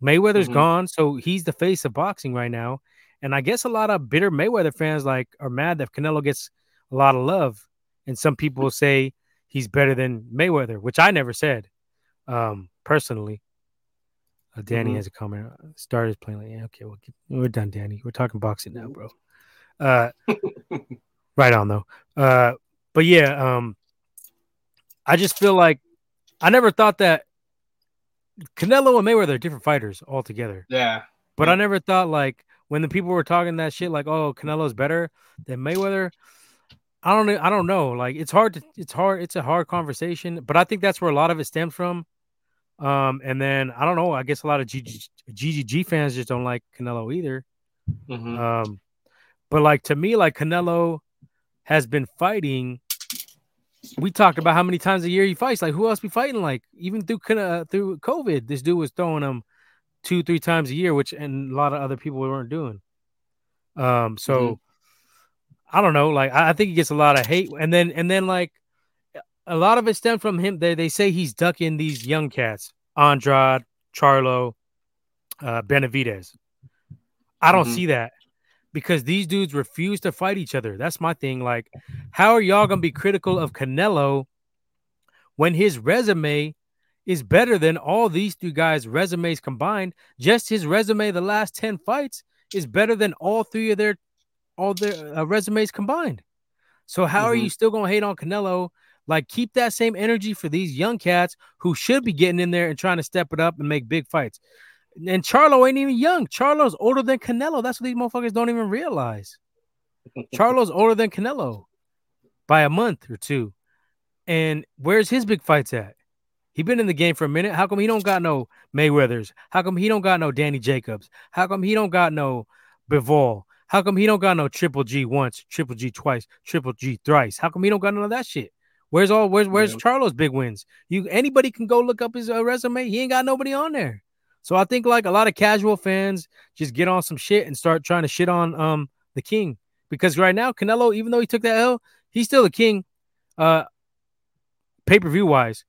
Mayweather's mm-hmm. gone, so he's the face of boxing right now. And I guess a lot of bitter Mayweather fans like are mad that Canelo gets a lot of love. And some people say he's better than Mayweather, which I never said um, personally. Uh, Danny mm-hmm. has a comment. Uh, Started playing like, yeah, okay, well, we're done, Danny. We're talking boxing now, bro. Uh, *laughs* right on though. Uh, but yeah, um, I just feel like I never thought that Canelo and Mayweather are different fighters altogether. Yeah. But I never thought like when the people were talking that shit, like, oh, Canelo's better than Mayweather. I don't I don't know. Like it's hard to it's hard it's a hard conversation, but I think that's where a lot of it stemmed from. Um, and then I don't know. I guess a lot of GG, GGG fans just don't like Canelo either. Mm-hmm. Um, but like to me, like Canelo has been fighting. We talked about how many times a year he fights. Like who else be fighting? Like even through uh, through COVID, this dude was throwing him two, three times a year, which and a lot of other people weren't doing. Um, so mm-hmm. I don't know. Like I, I think he gets a lot of hate, and then and then like a lot of it stems from him. They they say he's ducking these young cats, Andrade, Charlo, uh, Benavidez. I don't mm-hmm. see that because these dudes refuse to fight each other. That's my thing. Like, how are y'all gonna be critical of Canelo when his resume is better than all these two guys' resumes combined? Just his resume, the last ten fights, is better than all three of their all their uh, resumes combined. So how mm-hmm. are you still gonna hate on Canelo like, keep that same energy for these young cats who should be getting in there and trying to step it up and make big fights. And Charlo ain't even young. Charlo's older than Canelo. That's what these motherfuckers don't even realize. *laughs* Charlo's older than Canelo by a month or two. And where's his big fights at? He been in the game for a minute. How come he don't got no Mayweathers? How come he don't got no Danny Jacobs? How come he don't got no Bivol? How come he don't got no Triple G once, Triple G twice, Triple G thrice? How come he don't got none of that shit? Where's all where's where's yeah. Charlo's big wins? You anybody can go look up his uh, resume. He ain't got nobody on there. So I think like a lot of casual fans just get on some shit and start trying to shit on um the king because right now Canelo, even though he took that L, he's still the king. Uh, pay per view wise,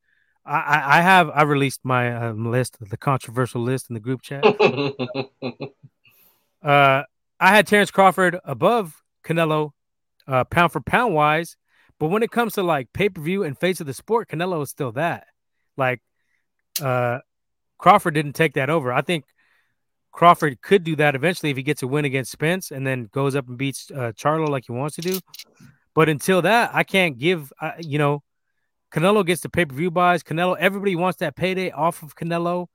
I, I have I released my um, list, the controversial list in the group chat. *laughs* uh, I had Terrence Crawford above Canelo, uh, pound for pound wise, but when it comes to like pay per view and face of the sport, Canelo is still that. Like, uh, Crawford didn't take that over. I think Crawford could do that eventually if he gets a win against Spence and then goes up and beats uh, Charlo like he wants to do. But until that, I can't give. Uh, you know, Canelo gets the pay per view buys. Canelo, everybody wants that payday off of Canelo.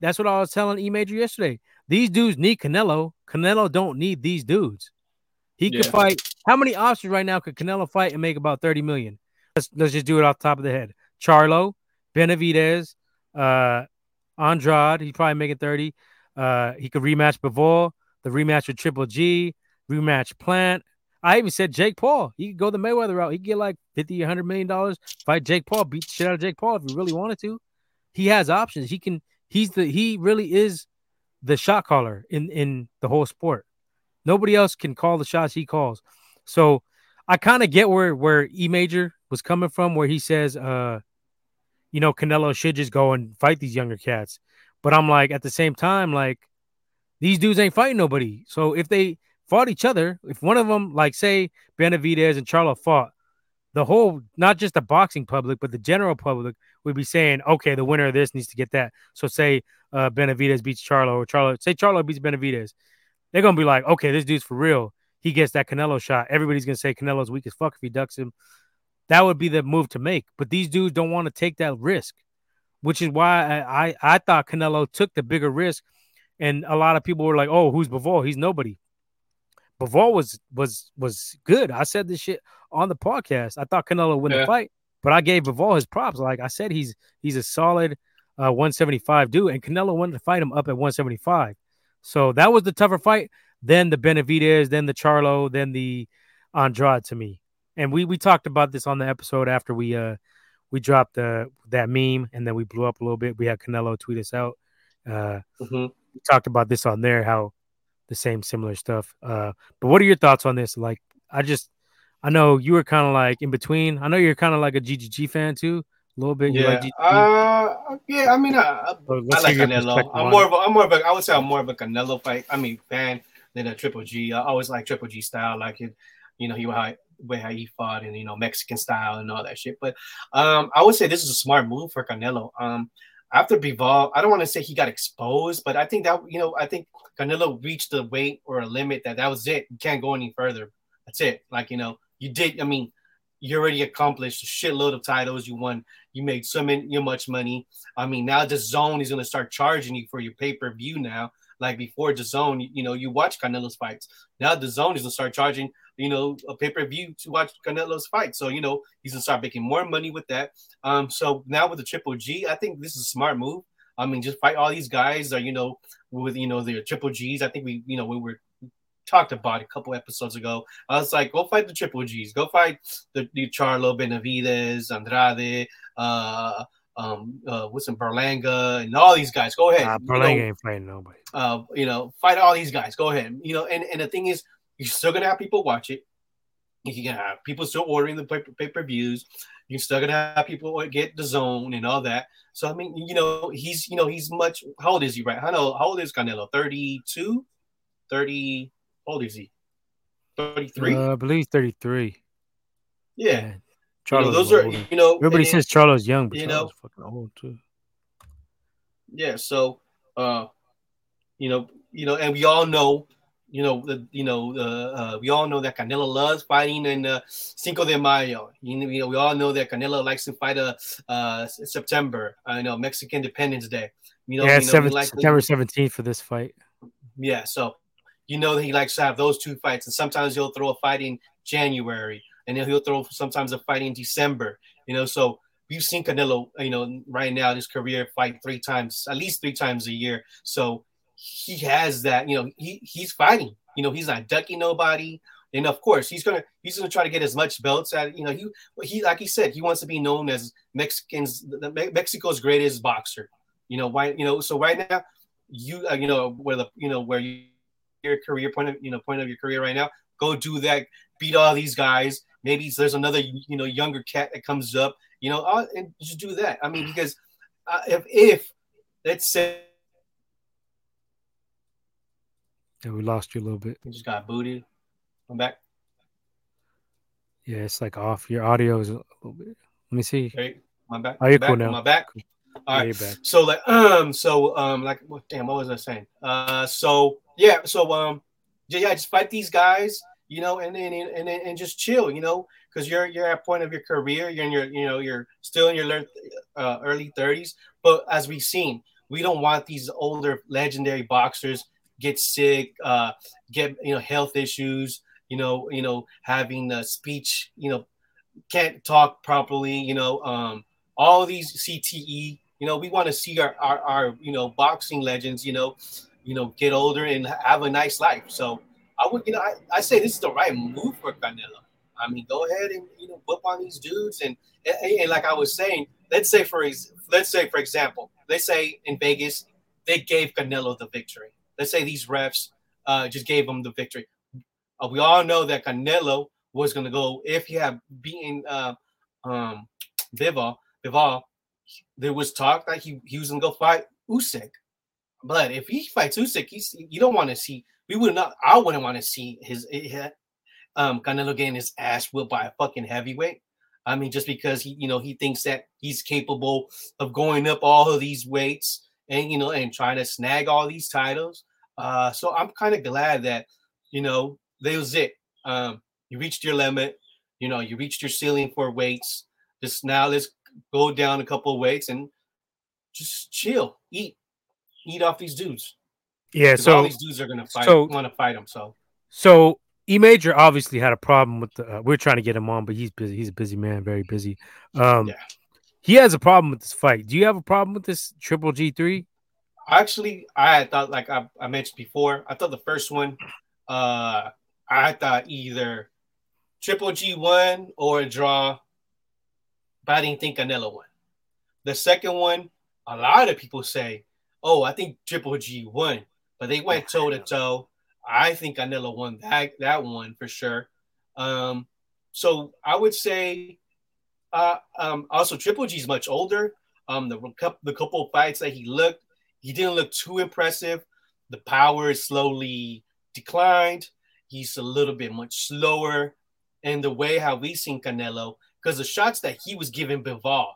That's what I was telling E Major yesterday. These dudes need Canelo. Canelo don't need these dudes. He yeah. could fight. How many options right now could Canelo fight and make about 30 million? Let's, let's just do it off the top of the head. Charlo, Benavidez, uh, Andrade, he's probably making 30. Uh, he could rematch Bivol, the rematch with Triple G, rematch Plant. I even said Jake Paul. He could go the Mayweather route. He could get like 50, 100 million dollars, fight Jake Paul, beat the shit out of Jake Paul if he really wanted to. He has options. He can, he's the, he really is the shot caller in, in the whole sport. Nobody else can call the shots he calls. So I kind of get where where E Major was coming from, where he says, uh, you know, Canelo should just go and fight these younger cats. But I'm like, at the same time, like these dudes ain't fighting nobody. So if they fought each other, if one of them, like say Benavidez and Charlo fought, the whole not just the boxing public, but the general public would be saying, okay, the winner of this needs to get that. So say uh, Benavidez beats Charlo, or Charlo say Charlo beats Benavidez, they're gonna be like, okay, this dude's for real. He gets that Canelo shot. Everybody's gonna say Canelo's weak as fuck if he ducks him. That would be the move to make. But these dudes don't want to take that risk, which is why I, I, I thought Canelo took the bigger risk. And a lot of people were like, "Oh, who's Bivol? He's nobody." Bivol was was was good. I said this shit on the podcast. I thought Canelo would win yeah. the fight, but I gave Bivol his props. Like I said, he's he's a solid uh, 175 dude, and Canelo wanted to fight him up at 175. So that was the tougher fight. Then the Benavidez, then the Charlo, then the Andrade to me. And we we talked about this on the episode after we uh we dropped the that meme and then we blew up a little bit. We had Canelo tweet us out. Uh, mm-hmm. We talked about this on there how the same similar stuff. Uh, but what are your thoughts on this? Like, I just I know you were kind of like in between. I know you're kind of like a GGG fan too, a little bit. Yeah, like uh, yeah. I mean, I, I, I like Canelo. I'm more of a, I'm more of a, I would say I'm more of a Canelo fight. I mean, fan than a Triple G. I always like Triple G style, like it. You know, he how way how he fought and you know Mexican style and all that shit. But um, I would say this is a smart move for Canelo. Um, after Bivol, I don't want to say he got exposed, but I think that you know, I think Canelo reached the weight or a limit that that was it. You can't go any further. That's it. Like you know, you did. I mean, you already accomplished a shitload of titles. You won. You made so many, much money. I mean, now DAZN is gonna start charging you for your pay per view now. Like before DAZN, you, know, you watch Canelo's fights. Now DAZN is gonna start charging you know, a pay per view to watch Canelo's fight. So, you know, he's gonna start making more money with that. Um, so now with the Triple G, I think this is a smart move. I mean, just fight all these guys, or you know, with you know their Triple Gs. I think we, you know, we were talked about a couple episodes ago. I was like, go fight the Triple Gs, go fight the, the Charlo Benavidez, Andrade, uh, um, uh, what's in Berlanga, and all these guys. Go ahead. Uh, Berlanga you know, ain't fighting nobody. Uh, you know, fight all these guys. Go ahead. You know, and, and the thing is, you're still gonna have people watch it. You can have people still ordering the pay per views. You're still gonna have people get DAZN and all that. So I mean, you know, he's you know he's much. How old is he? Right? I know how old is Canelo? 32, 30. How old is he? 33. Uh, I believe 33. Yeah. Yeah. You know, those are you know everybody says Charlo's young, but you Charlo's know, fucking old too. Yeah, so uh you know, you know, and we all know you know, the, you know, uh, we all know that Canelo loves fighting in uh, Cinco de Mayo. You know, you know, we all know that Canelo likes to fight uh, uh September. I know Mexican Independence Day. You know, yeah, you know, seven, like, September seventeenth for this fight. Yeah, so you know that he likes to have those two fights, and sometimes he'll throw a fight in January, and then he'll throw sometimes a fight in December. You know, so we've seen Canelo, you know, right now in his career fight three times, at least three times a year. So he has that, you know, he he's fighting. You know, he's not ducking nobody. And of course, he's gonna he's gonna try to get as much belts at you know he he like he said he wants to be known as Mexicans Mexico's greatest boxer. You know why you know so right now you uh, you know where the you know where you, your career point of you know point of your career right now go do that beat all these guys maybe there's another you know younger cat that comes up you know uh, and just do that I mean because uh, if if let's say yeah, we lost you a little bit. We just got booted. I'm back. Yeah, it's like off. Your audio is a little bit. Let me see. Hey, I'm back. Are you cool now? I back? All right. Yeah, so like um so um like what damn what was I saying? Uh so yeah so um yeah, yeah just fight these guys you know and and and, and just chill you know because you're you're at point of your career you're in your you know you're still in your uh, early 30s but as we've seen we don't want these older legendary boxers get sick, uh, get you know health issues, you know, you know having a speech, you know, can't talk properly, you know, um, all these CTE. You know, we want to see our, our our you know boxing legends, you know, you know, get older and have a nice life. So I would, you know, I, I say this is the right move for Canelo. I mean, go ahead and you know whip on these dudes, and, and, and like I was saying, let's say for let's say for example, let's say in Vegas they gave Canelo the victory let's say these refs uh, just gave him the victory. Uh, we all know that Canelo was going to go if he had beaten uh, um, Bivol. Bivol, there was talk that he, he was going to go fight Usyk. But if he fights Usyk, he's, you don't want to see. We would not. I wouldn't want to see his, his um, Canelo getting his ass whipped by a fucking heavyweight. I mean, just because he, you know, he thinks that he's capable of going up all of these weights and you know and trying to snag all these titles. Uh, so I'm kind of glad that you know that was it. Um, you reached your limit. You know, you reached your ceiling for weights. Just now, let's go down a couple of weights and just chill, eat, eat off these dudes. Yeah, so all these dudes are gonna fight, so, want to fight him. So, so E Major obviously had a problem with the. Uh, we're trying to get him on, but he's busy. He's a busy man, very busy. Um, yeah. he has a problem with this fight. Do you have a problem with this Triple G three? Actually, I thought, like I, I, mentioned before, I thought the first one, uh, I thought either Triple G one or a draw, but I didn't think Canelo won. The second one, a lot of people say, "Oh, I think Triple G won," but they went toe to toe. I think Canelo won that that one for sure. Um, so I would say, uh, um, also Triple G is much older. Um, the the couple fights that he looked, he didn't look too impressive. The power is slowly declined. He's a little bit much slower, and the way how we seen Canelo, because the shots that he was giving Bivol,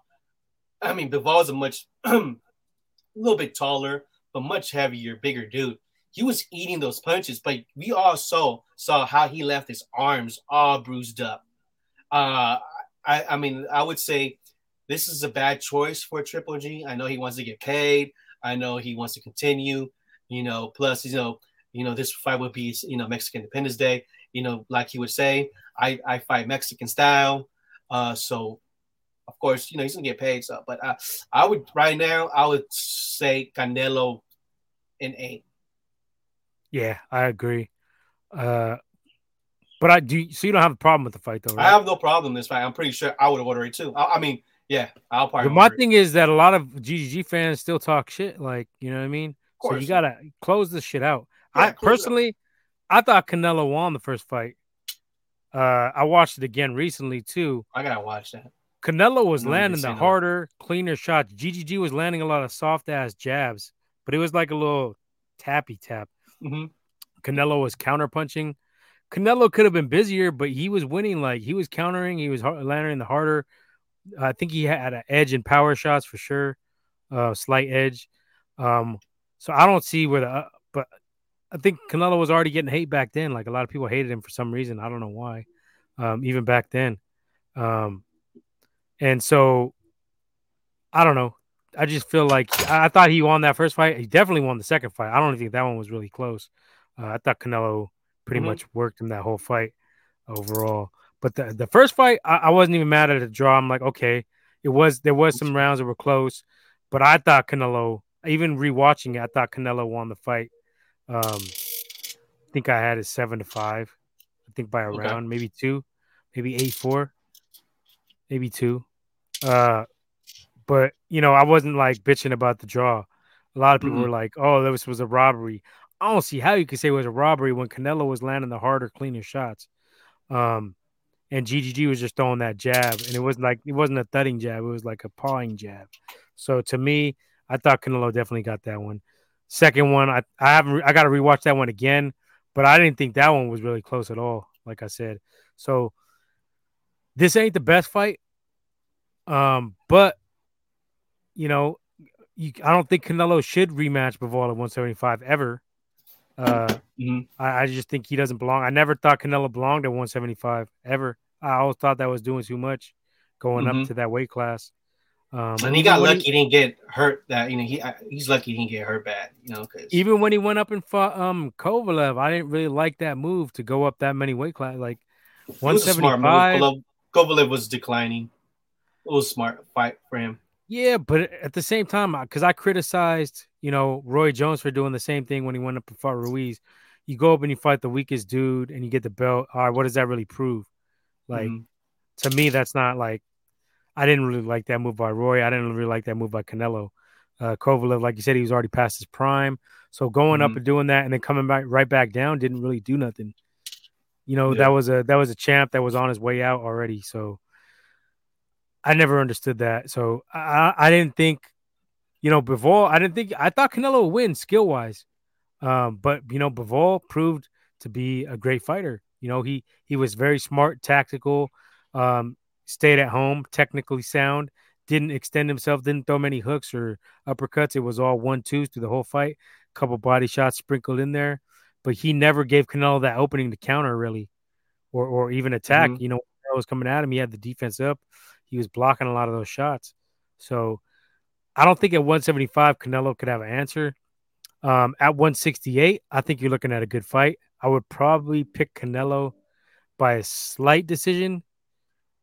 I mean Bivol's a much a *clears throat* little bit taller, but much heavier, bigger dude he was eating those punches, but we also saw how he left his arms all bruised up. Uh, I, I mean, I would say this is a bad choice for Triple G. I know he wants to get paid. I know he wants to continue. You know, plus you know, you know, this fight would be you know Mexican Independence Day. You know, like he would say, I I fight Mexican style. Uh, so of course, you know he's gonna get paid. So, but I, I would right now I would say Canelo in eight. Yeah, I agree. Uh, but I do. So you don't have a problem with the fight, though? Right? I have no problem with this fight. I'm pretty sure I would ordered it too. I, I mean, yeah, I'll probably. But my thing it. is that a lot of GGG fans still talk shit. Like, you know what I mean? So you gotta close this shit out. Yeah, I personally, I thought Canelo won the first fight. Uh, I watched it again recently too. I gotta watch that. Canelo was landing the harder, that. cleaner shots. GGG was landing a lot of soft ass jabs, but it was like a little tappy tap. Mm-hmm. Canelo was counterpunching. Canelo could have been busier, but he was winning. Like he was countering, he was landing the harder. I think he had an edge in power shots for sure, uh, slight edge. Um, so I don't see where the, uh, but I think Canelo was already getting hate back then. Like a lot of people hated him for some reason. I don't know why, um, even back then. Um, and so I don't know. I just feel like I, thought he won that first fight. He definitely won the second fight. I don't think that one was really close. Uh, I thought Canelo pretty mm-hmm. much worked him that whole fight overall. But the, the first fight, I, I, wasn't even mad at the draw. I'm like, okay, it was there was some rounds that were close, but I thought Canelo, even rewatching it, I thought Canelo won the fight. Um, I think I had it seven to five. I think by a okay. round, maybe two, maybe eight four, maybe two. Uh, but you know, I wasn't like bitching about the draw. A lot of people mm-hmm. were like, "Oh, this was a robbery." I don't see how you could say it was a robbery when Canelo was landing the harder, cleaner shots. Um, and GGG was just throwing that jab, and it wasn't like it wasn't a thudding jab; it was like a pawing jab. So to me, I thought Canelo definitely got that one. Second one, I I haven't I got to rewatch that one again, but I didn't think that one was really close at all. Like I said, so this ain't the best fight, um, but you know, you, I don't think Canelo should rematch Bivol at 175 ever. Uh, mm-hmm. I, I, just think he doesn't belong. I never thought Canelo belonged at 175 ever. I always thought that was doing too much going mm-hmm. up to that weight class. Um, and he got lucky he, didn't get hurt. That you know he he's lucky he didn't get hurt bad. You know, cause even when he went up and fought um Kovalev, I didn't really like that move to go up that many weight class. Like 175. Kovalev was declining. It was smart fight for him. Yeah, but at the same time, because I criticized, you know, Roy Jones for doing the same thing when he went up and fought Ruiz. You go up and you fight the weakest dude and you get the belt. All right, what does that really prove? Like, mm-hmm. to me, that's not like I didn't really like that move by Roy. I didn't really like that move by Canelo. Uh, Kovalev, like you said, he was already past his prime. So going mm-hmm. up and doing that and then coming back right back down didn't really do nothing. You know, yeah. that was a that was a champ that was on his way out already. So I never understood that. So I, I didn't think, you know, Bivol, I didn't think, I thought Canelo would win skill wise. Um, but, you know, Bivol proved to be a great fighter. You know, he, he was very smart, tactical. Um, stayed at home, technically sound, didn't extend himself, didn't throw many hooks or uppercuts. It was all one twos through the whole fight. A couple body shots sprinkled in there, but he never gave Canelo that opening to counter really, or or even attack. Mm-hmm. You know, was coming at him, he had the defense up. He was blocking a lot of those shots. So I don't think at 175 Canelo could have an answer. Um, at 168, I think you're looking at a good fight. I would probably pick Canelo by a slight decision,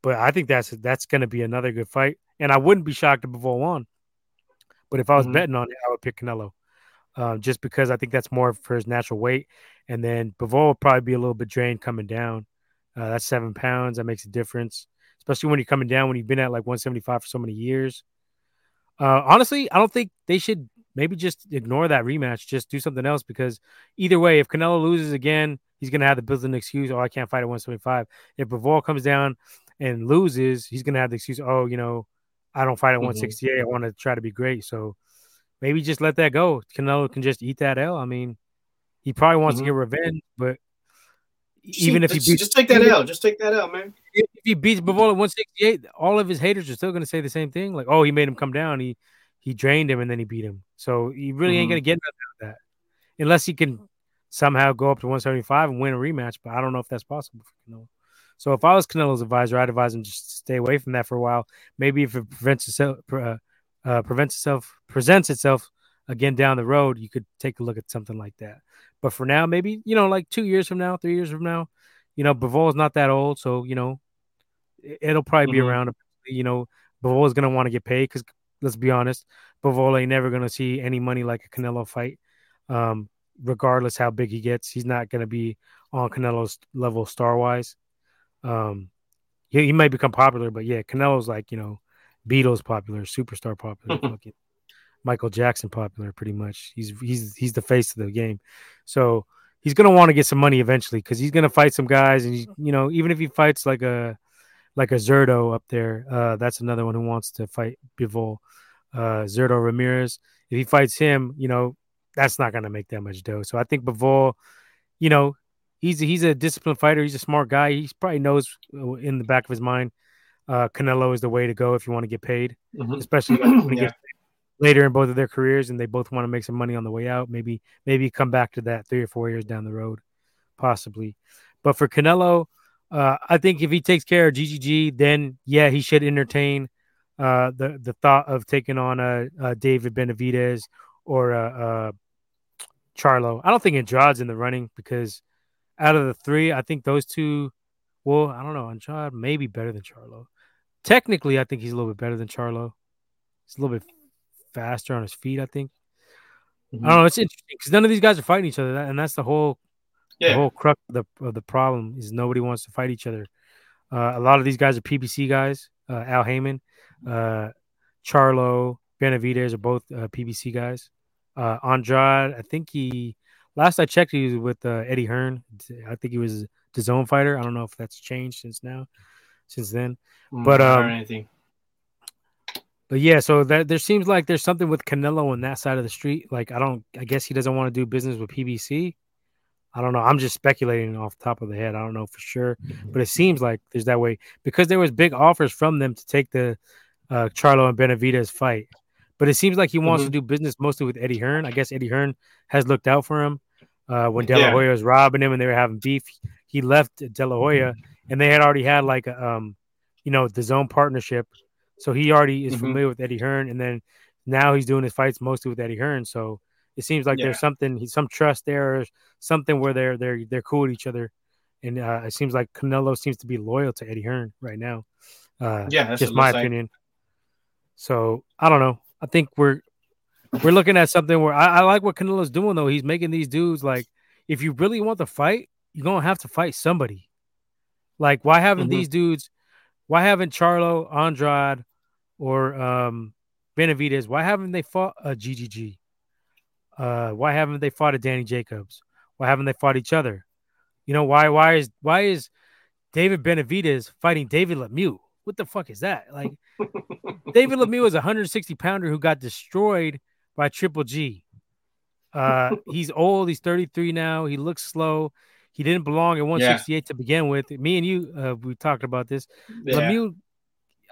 but I think that's that's going to be another good fight. And I wouldn't be shocked if Bivol won. But if I was mm-hmm. betting on it, I would pick Canelo, uh, just because I think that's more for his natural weight. And then Bivol will probably be a little bit drained coming down. Uh, that's seven pounds. That makes a difference, especially when you're coming down when you've been at like 175 for so many years. Uh, honestly, I don't think they should maybe just ignore that rematch. Just do something else because either way, if Canelo loses again, he's gonna have the build an excuse. Oh, I can't fight at 175. If Bivol comes down and loses, he's gonna have the excuse. Oh, you know, I don't fight at mm-hmm. 168. I want to try to be great. So maybe just let that go. Canelo can just eat that L. I mean, he probably wants mm-hmm. to get revenge, but even if he beats, just take that L, just take that L, man. If he beats Bivol at 168, all of his haters are still going to say the same thing. Like, oh, he made him come down. He he drained him and then he beat him. So he really mm-hmm. ain't going to get nothing out of that unless he can somehow go up to 175 and win a rematch. But I don't know if that's possible for Canelo. So if I was Canelo's advisor, I'd advise him just stay away from that for a while. Maybe if it prevents itself, uh, uh, prevents itself, presents itself again down the road, you could take a look at something like that. But for now, maybe you know, like two years from now, three years from now, you know, Bivol is not that old, so you know, it'll probably mm-hmm. be around. You know, Bivol is gonna want to get paid because let's be honest, Bivol ain't never gonna see any money like a Canelo fight. Um, regardless how big he gets, he's not gonna be on Canelo's level star wise. Um, he, he might become popular, but yeah, Canelo's like you know, Beatles popular, superstar popular, *laughs* fucking Michael Jackson popular, pretty much. He's he's he's the face of the game, so he's gonna want to get some money eventually because he's gonna fight some guys, and he's, you know, even if he fights like a like a Zurdo up there, uh, that's another one who wants to fight Bivol, uh, Zurdo Ramirez. If he fights him, you know, that's not gonna make that much dough. So I think Bivol, you know, he's he's a disciplined fighter. He's a smart guy. He probably knows uh, in the back of his mind, uh, Canelo is the way to go if you want to get paid, mm-hmm. especially *clears throat* when he yeah. later in both of their careers and they both want to make some money on the way out. Maybe maybe come back to that three or four years down the road, possibly. But for Canelo, uh, I think if he takes care of GGG, then yeah, he should entertain uh, the the thought of taking on a, a David Benavidez or a, a Charlo. I don't think Andrade's in the running because out of the three, I think those two. Well, I don't know. Andrade maybe better than Charlo. Technically, I think he's a little bit better than Charlo. He's a little bit faster on his feet. I think. Mm-hmm. I don't know. It's interesting because none of these guys are fighting each other, and that's the whole, yeah. the whole crux of the of the problem is nobody wants to fight each other. Uh, a lot of these guys are PBC guys. Uh, Al Haymon, uh, Charlo, Benavidez are both uh, PBC guys. Uh, Andrade, I think he last I checked, he was with uh, Eddie Hearn. I think he was DAZN fighter. I don't know if that's changed since now, since then. Mm, but um, anything. But yeah, so that there seems like there's something with Canelo on that side of the street. Like I don't, I guess he doesn't want to do business with PBC. I don't know. I'm just speculating off the top of the head. I don't know for sure, but it seems like there's that way because there was big offers from them to take the uh, Charlo and Benavidez fight. But it seems like he wants mm-hmm. to do business mostly with Eddie Hearn. I guess Eddie Hearn has looked out for him uh, when De La Hoya was robbing him and they were having beef. He left De La Hoya, and they had already had like a, um, you know, DAZN partnership so he already is mm-hmm. familiar with Eddie Hearn, and then now he's doing his fights mostly with Eddie Hearn. So it seems like yeah. there's something, some trust there, or something where they're they're they're cool with each other. And uh, it seems like Canelo seems to be loyal to Eddie Hearn right now. Uh, yeah, that's just my opinion. Like. So I don't know. I think we're we're looking at something where I, I like what Canelo's doing though. He's making these dudes like, if you really want to fight, you're gonna have to fight somebody. Like, why haven't mm-hmm. these dudes why haven't Charlo, Andrade, or um, Benavidez? Why haven't they fought a GGG? Uh, why haven't they fought a Danny Jacobs? Why haven't they fought each other? You know why? Why is why is David Benavidez fighting David Lemieux? What the fuck is that? Like *laughs* David Lemieux is a 160 pounder who got destroyed by Triple G. Uh, he's old. He's 33 now. He looks slow. He didn't belong at 168 yeah. to begin with. Me and you, uh, we talked about this. Yeah. Lemieux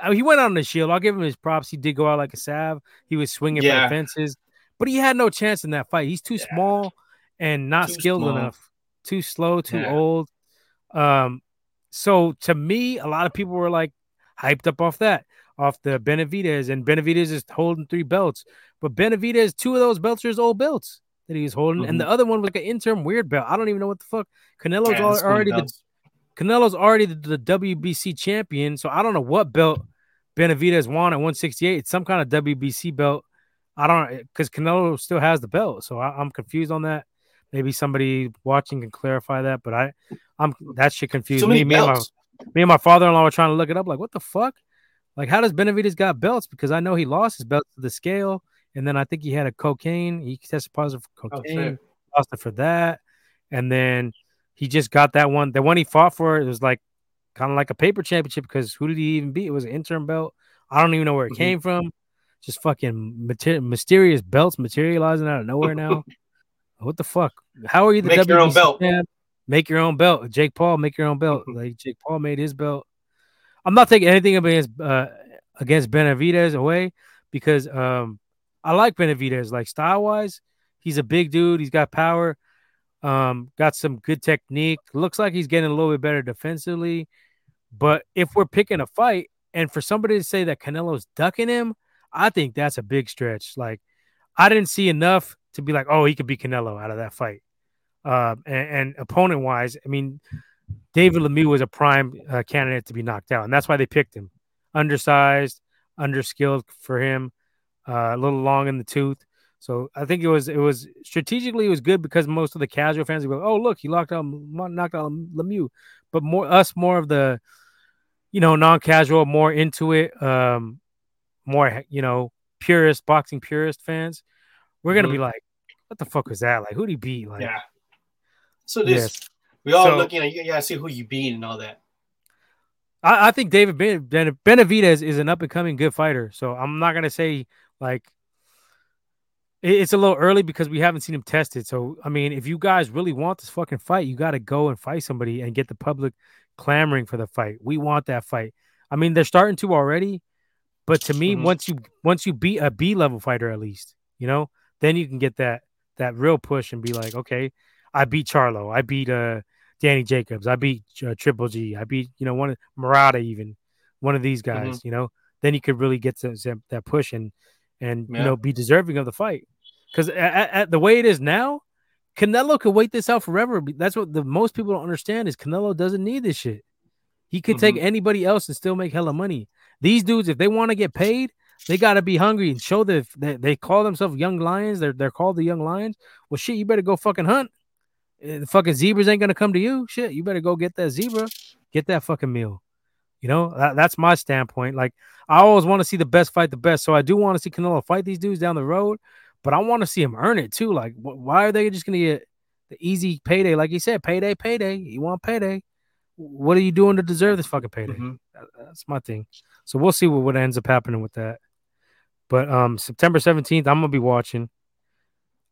I mean, he went out on the shield. I'll give him his props. He did go out like a salve. He was swinging yeah. for the fences, but he had no chance in that fight. He's too yeah. small and not too skilled small. enough. Too slow, too old. Um, so to me, a lot of people were like hyped up off that, off the Benavidez, and Benavidez is holding three belts. But Benavidez, two of those belts are his old belts that he was holding, mm-hmm. and the other one was like an interim weird belt. I don't even know what the fuck. Canelo's yeah, already the Canelo's already the, the, WBC champion, so I don't know what belt Benavidez won at 168. It's some kind of WBC belt. I don't because Canelo still has the belt, so I, am confused on that. Maybe somebody watching can clarify that, but I, I'm that shit confused me. Me and, my, me and my father-in-law were trying to look it up. Like, what the fuck? Like, how does Benavidez got belts? Because I know he lost his belt to the scale, and then I think he had a cocaine. He tested positive for oh, cocaine. Oh, lost it for that, and then he just got that one. The one he fought for it was like kind of like a paper championship because who did he even beat? It was an interim belt. I don't even know where it mm-hmm. came from. Just fucking mater- mysterious belts materializing out of nowhere now. *laughs* what the fuck? How are you the make WBC your own belt? Man? Make your own belt. Jake Paul, make your own belt. like Jake Paul made his belt. I'm not taking anything against uh, against Benavidez away because um, I like Benavidez. Like style wise, he's a big dude. He's got power. Um, got some good technique. Looks like he's getting a little bit better defensively. But if we're picking a fight, and for somebody to say that Canelo's ducking him, I think that's a big stretch. Like, I didn't see enough to be like, oh, he could beat Canelo out of that fight. Uh, and, and opponent wise, I mean, David Lemieux was a prime uh, candidate to be knocked out, and that's why they picked him. Undersized, underskilled for him, uh, a little long in the tooth. So I think it was it was strategically it was good because most of the casual fans would go, "Oh, look, he locked out knocked out Lemieux," but more us more of the you know non-casual, more into it, um, more you know purist boxing purist fans. We're gonna mm-hmm. be like, "What the fuck was that? Like, who'd he beat?" Like, yeah. So this yes. we all so, looking at you gotta see who you beat and all that. I, I think David ben, Benavidez is an up and coming good fighter. So I'm not gonna say like it's a little early because we haven't seen him tested. So, I mean, if you guys really want this fucking fight, you got to go and fight somebody and get the public clamoring for the fight. We want that fight. I mean, they're starting to already, but to me, mm-hmm. once you once you beat a B level fighter at least, you know, then you can get that that real push and be like, okay, I beat Charlo, I beat uh Danny Jacobs, I beat uh, Triple G, I beat you know one of Murata even one of these guys, mm-hmm. you know. Then you could really get to, to that push and and yeah. you know be deserving of the fight. Because at, at, the way it is now, Canelo could wait this out forever. That's what the most people don't understand is Canelo doesn't need this shit. He could mm-hmm. take anybody else and still make hella money. These dudes, if they want to get paid, they got to be hungry and show that they, they call themselves young lions. They're they're called the young lions. Well, shit, you better go fucking hunt. The fucking zebras ain't gonna come to you. Shit, you better go get that zebra, get that fucking meal. You know, that, that's my standpoint. Like, I always want to see the best fight the best. So I do want to see Canelo fight these dudes down the road but I want to see him earn it too. Like, wh- why are they just going to get the easy payday? Like you said, payday, payday. You want payday? What are you doing to deserve this fucking payday? Mm-hmm. That, that's my thing. So we'll see what, what ends up happening with that. But um, September seventeenth, I'm gonna be watching.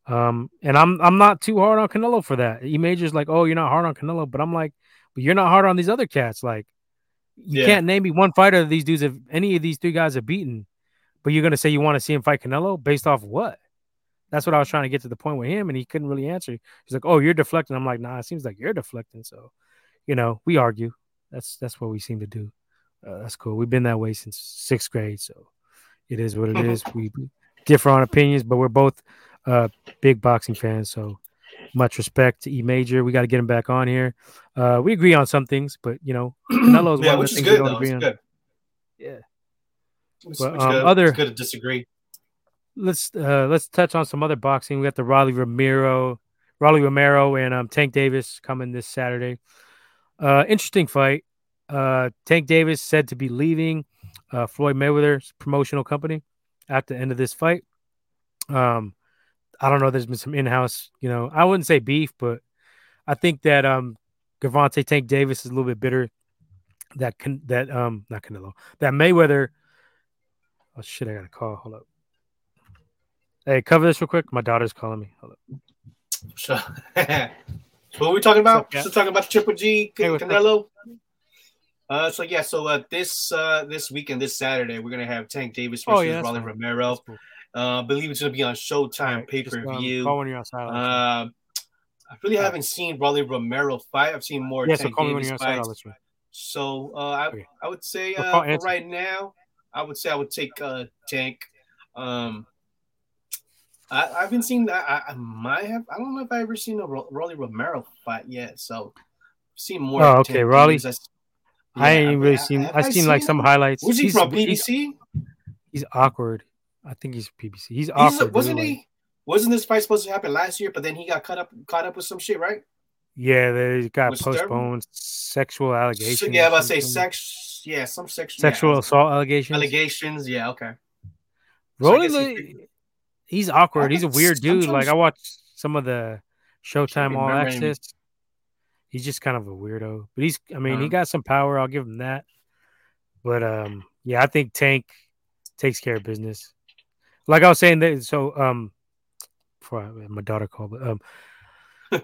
Um, and I'm I'm not too hard on Canelo for that. E major's like, oh, you're not hard on Canelo, but I'm like, but you're not hard on these other cats. Like, you yeah. can't name me one fighter these dudes have any of these three guys have beaten, but you're gonna say you want to see him fight Canelo based off what? That's what I was trying to get to the point with him, and he couldn't really answer. He's like, "Oh, you're deflecting." I'm like, "Nah, it seems like you're deflecting." So, you know, we argue. That's that's what we seem to do. Uh, that's cool. We've been that way since sixth grade, so it is what it *laughs* is. We differ on opinions, but we're both uh, big boxing fans. So much respect to E Major. We got to get him back on here. Uh, we agree on some things, but you know, *clears throat* yeah, one of the things good, we don't agree on. Good. Yeah. It's, but, um, good. other it's good to disagree let's uh let's touch on some other boxing. We got the Rolly Romero, Rolly Romero and um Tank Davis coming this Saturday. Uh interesting fight. Uh Tank Davis said to be leaving uh Floyd Mayweather's promotional company at the end of this fight. Um I don't know, there's been some in-house, you know, I wouldn't say beef, but I think that um Gervonta Tank Davis is a little bit bitter that can that um not Canelo that Mayweather oh shit I got a call hold up Hey, cover this real quick. My daughter's calling me. Hold up. So, *laughs* what are we talking about? Still talking about Triple G, hey, Canelo. Uh, so yeah, so uh, this uh, this weekend, this Saturday, we're gonna have Tank Davis versus oh, yeah, Rolly Romero. Cool. Uh, I believe it's gonna be on Showtime right, pay per view. Um, uh, I really yeah. haven't seen Rolly Romero fight. I've seen more yeah, so Davis fights. So uh, I, okay. I would say uh, right now, I would say I would take uh, Tank. Um, I, I haven't seen that. I, I, might have. I don't know if I ever seen a Rolly Romero fight yet. So, I've seen more. Oh, okay, Rolly. Yeah, I ain't really seen. I've seen, seen like some highlights. Was he he's, from PBC? He's, he's, awkward. I think he's PBC. He's, he's awkward. Wasn't he? Like, wasn't this fight supposed to happen last year? But then he got caught up, caught up with some shit, right? Yeah, they got was postponed. Sexual allegations. So, yeah, I was say sex. Yeah, some sexual sexual yeah. assault allegations. Allegations. Yeah. Okay. Rolly, so he's awkward. He's a weird dude. Like I watched some of the Showtime All Access. Him. He's just kind of a weirdo, but he's. I mean, uh-huh. he got some power. I'll give him that. But um, yeah, I think Tank takes care of business. Like I was saying that. So um, before I, my daughter called, but um, *laughs*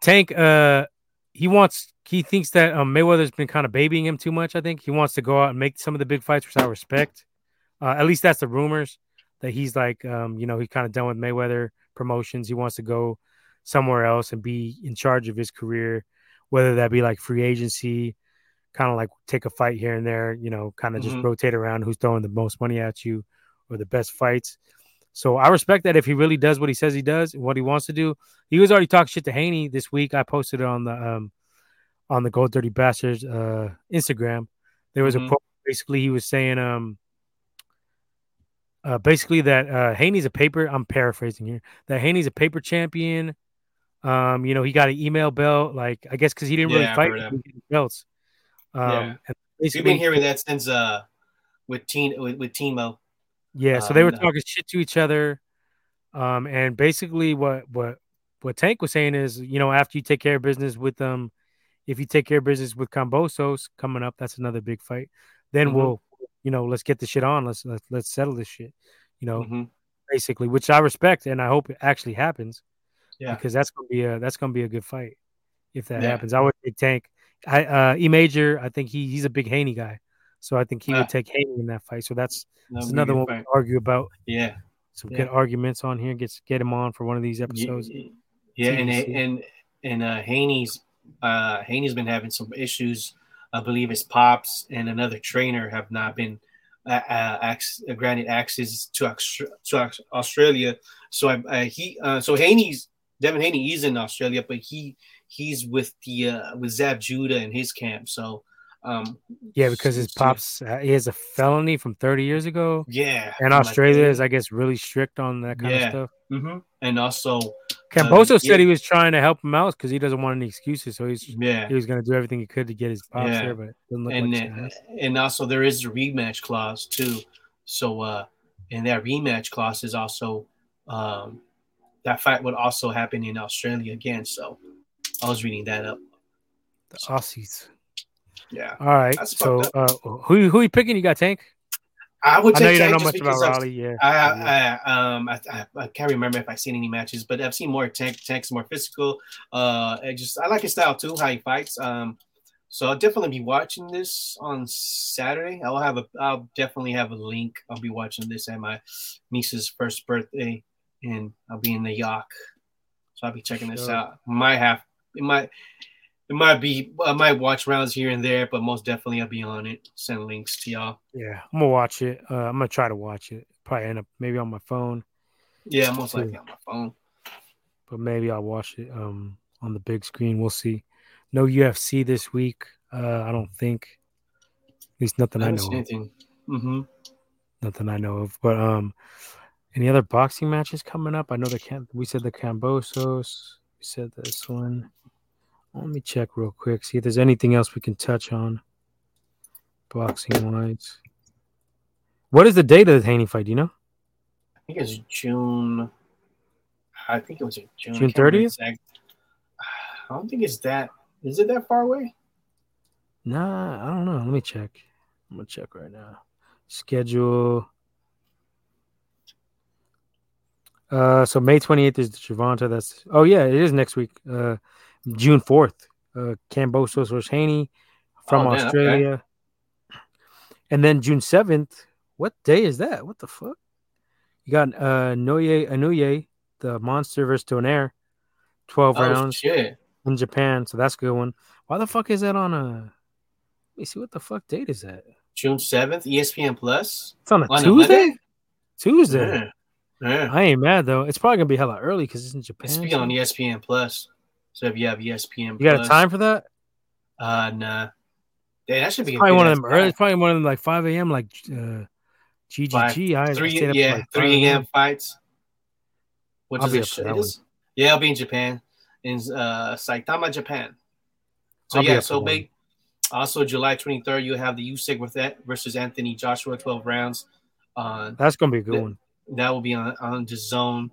Tank uh, he wants. He thinks that um, Mayweather's been kind of babying him too much. I think he wants to go out and make some of the big fights, which I respect. Uh, at least that's the rumors that he's like, um, you know, he's kind of done with Mayweather promotions. He wants to go somewhere else and be in charge of his career, whether that be like free agency, kind of like take a fight here and there, you know, kind of mm-hmm. just rotate around who's throwing the most money at you or the best fights. So I respect that if he really does what he says he does, what he wants to do. He was already talking shit to Haney this week. I posted it on the um on the Gold Dirty Bastards uh Instagram. There was mm-hmm. a quote basically he was saying um uh, basically that uh, Haney's a paper. I'm paraphrasing here. That Haney's a paper champion. Um, you know, he got an email belt. Like I guess because he didn't yeah, really fight belts. Um, yeah, we've been hearing that since uh with Teen with, with Timo. Yeah, so they were um, talking shit to each other. Um, and basically what what what Tank was saying is, you know, after you take care of business with them, if you take care of business with Kambosos coming up, that's another big fight. Then mm-hmm. we'll you know, let's get the shit on. Let's let's, let's settle this shit. You know, mm-hmm. basically, which I respect and I hope it actually happens. Yeah, because that's gonna be a that's gonna be a good fight if that yeah. happens. I would take Tank. I uh E Major. I think he he's a big Haney guy, so I think he would take Haney in that fight. So that's, that's another one fight. we argue about. Yeah, some yeah. good arguments on here. Gets get him on for one of these episodes. Yeah, yeah and and and uh Haney's uh Haney's been having some issues I believe his pops and another trainer have not been uh, uh, uh granted access to, to Australia. So I, I he uh, so Haney's Devin Haney is in Australia, but he he's with the uh, with Zab Judah in his camp. So um, yeah, because his pops uh, he has a felony from 30 years ago. Yeah, and Australia like is, I guess, really strict on that kind yeah. of stuff. Mm-hmm. And also, uh, said yeah. he was trying to help him out because he doesn't want any excuses. So he's yeah, he was going to do everything he could to get his pops yeah. there, but and like and also there is a rematch clause too. So uh, and that rematch clause is also um, that fight would also happen in Australia again. So I was reading that up. The Aussies. Yeah. All right. So uh, who who you picking? You got Tank. I would. I know you don't know much about Rolly. Yeah. I, I, um I, I, I, can't remember if I've seen any matches, but I've seen more Tank. Tank's more physical. Uh, I just I like his style too, how he fights. Um, so I'll definitely be watching this on Saturday. I'll have a I'll definitely have a link. I'll be watching this at my niece's first birthday, and I'll be in the Yacht. So I'll be checking this sure. out. Might have it might it might be I might watch rounds here and there, but most definitely I'll be on it. Send links to y'all. Yeah, I'm gonna watch it. Uh, I'm gonna try to watch it. Probably end up maybe on my phone. Yeah, most likely on my phone. But maybe I'll watch it um on the big screen. We'll see. No UFC this week. Uh, I don't think. At least nothing I, I know. Anything. Mm-hmm. Nothing I know of. But um, any other boxing matches coming up? I know the can. We said the Kambosos. We said this one. Let me check real quick, see if there's anything else we can touch on boxing wise. What is the date of the Haney fight? Do you know? I think it's June. I think it was June. June thirtieth. I don't think it's that. Is it that far away? Nah, I don't know. Let me check. I'm gonna check right now. Schedule. Uh, so May 28th is the Gervonta. That's oh yeah, it is next week. Uh, June 4th, uh, Kambosos versus Haney. from oh, Australia. okay. And then June 7th, what day is that? What the fuck? You got uh Naoya Inoue, the monster versus Donaire, 12 oh, rounds shit. in Japan. So that's a good one. Why the fuck is that on a let me see what the fuck date is that? June 7th, ESPN Plus. It's on a on Tuesday? Tuesday. Yeah. yeah. I ain't mad though. It's probably gonna be hella early because it's in Japan. It's be on ESPN Plus. So if you have ESPN, you got a time for that? Uh, nah. Yeah, that should be probably one of them early. It's probably one of them like 5 a.m. like uh, GGG. Five, I three, yeah, like 3 a.m. fights. Which I'll is, a, is yeah, I'll be in Japan, in uh, Saitama, Japan. So I'll yeah, so big. Also, July 23rd, you have the Usyk with that versus Anthony Joshua, 12 rounds. Uh, That's gonna be a good one. That will be on on DAZN,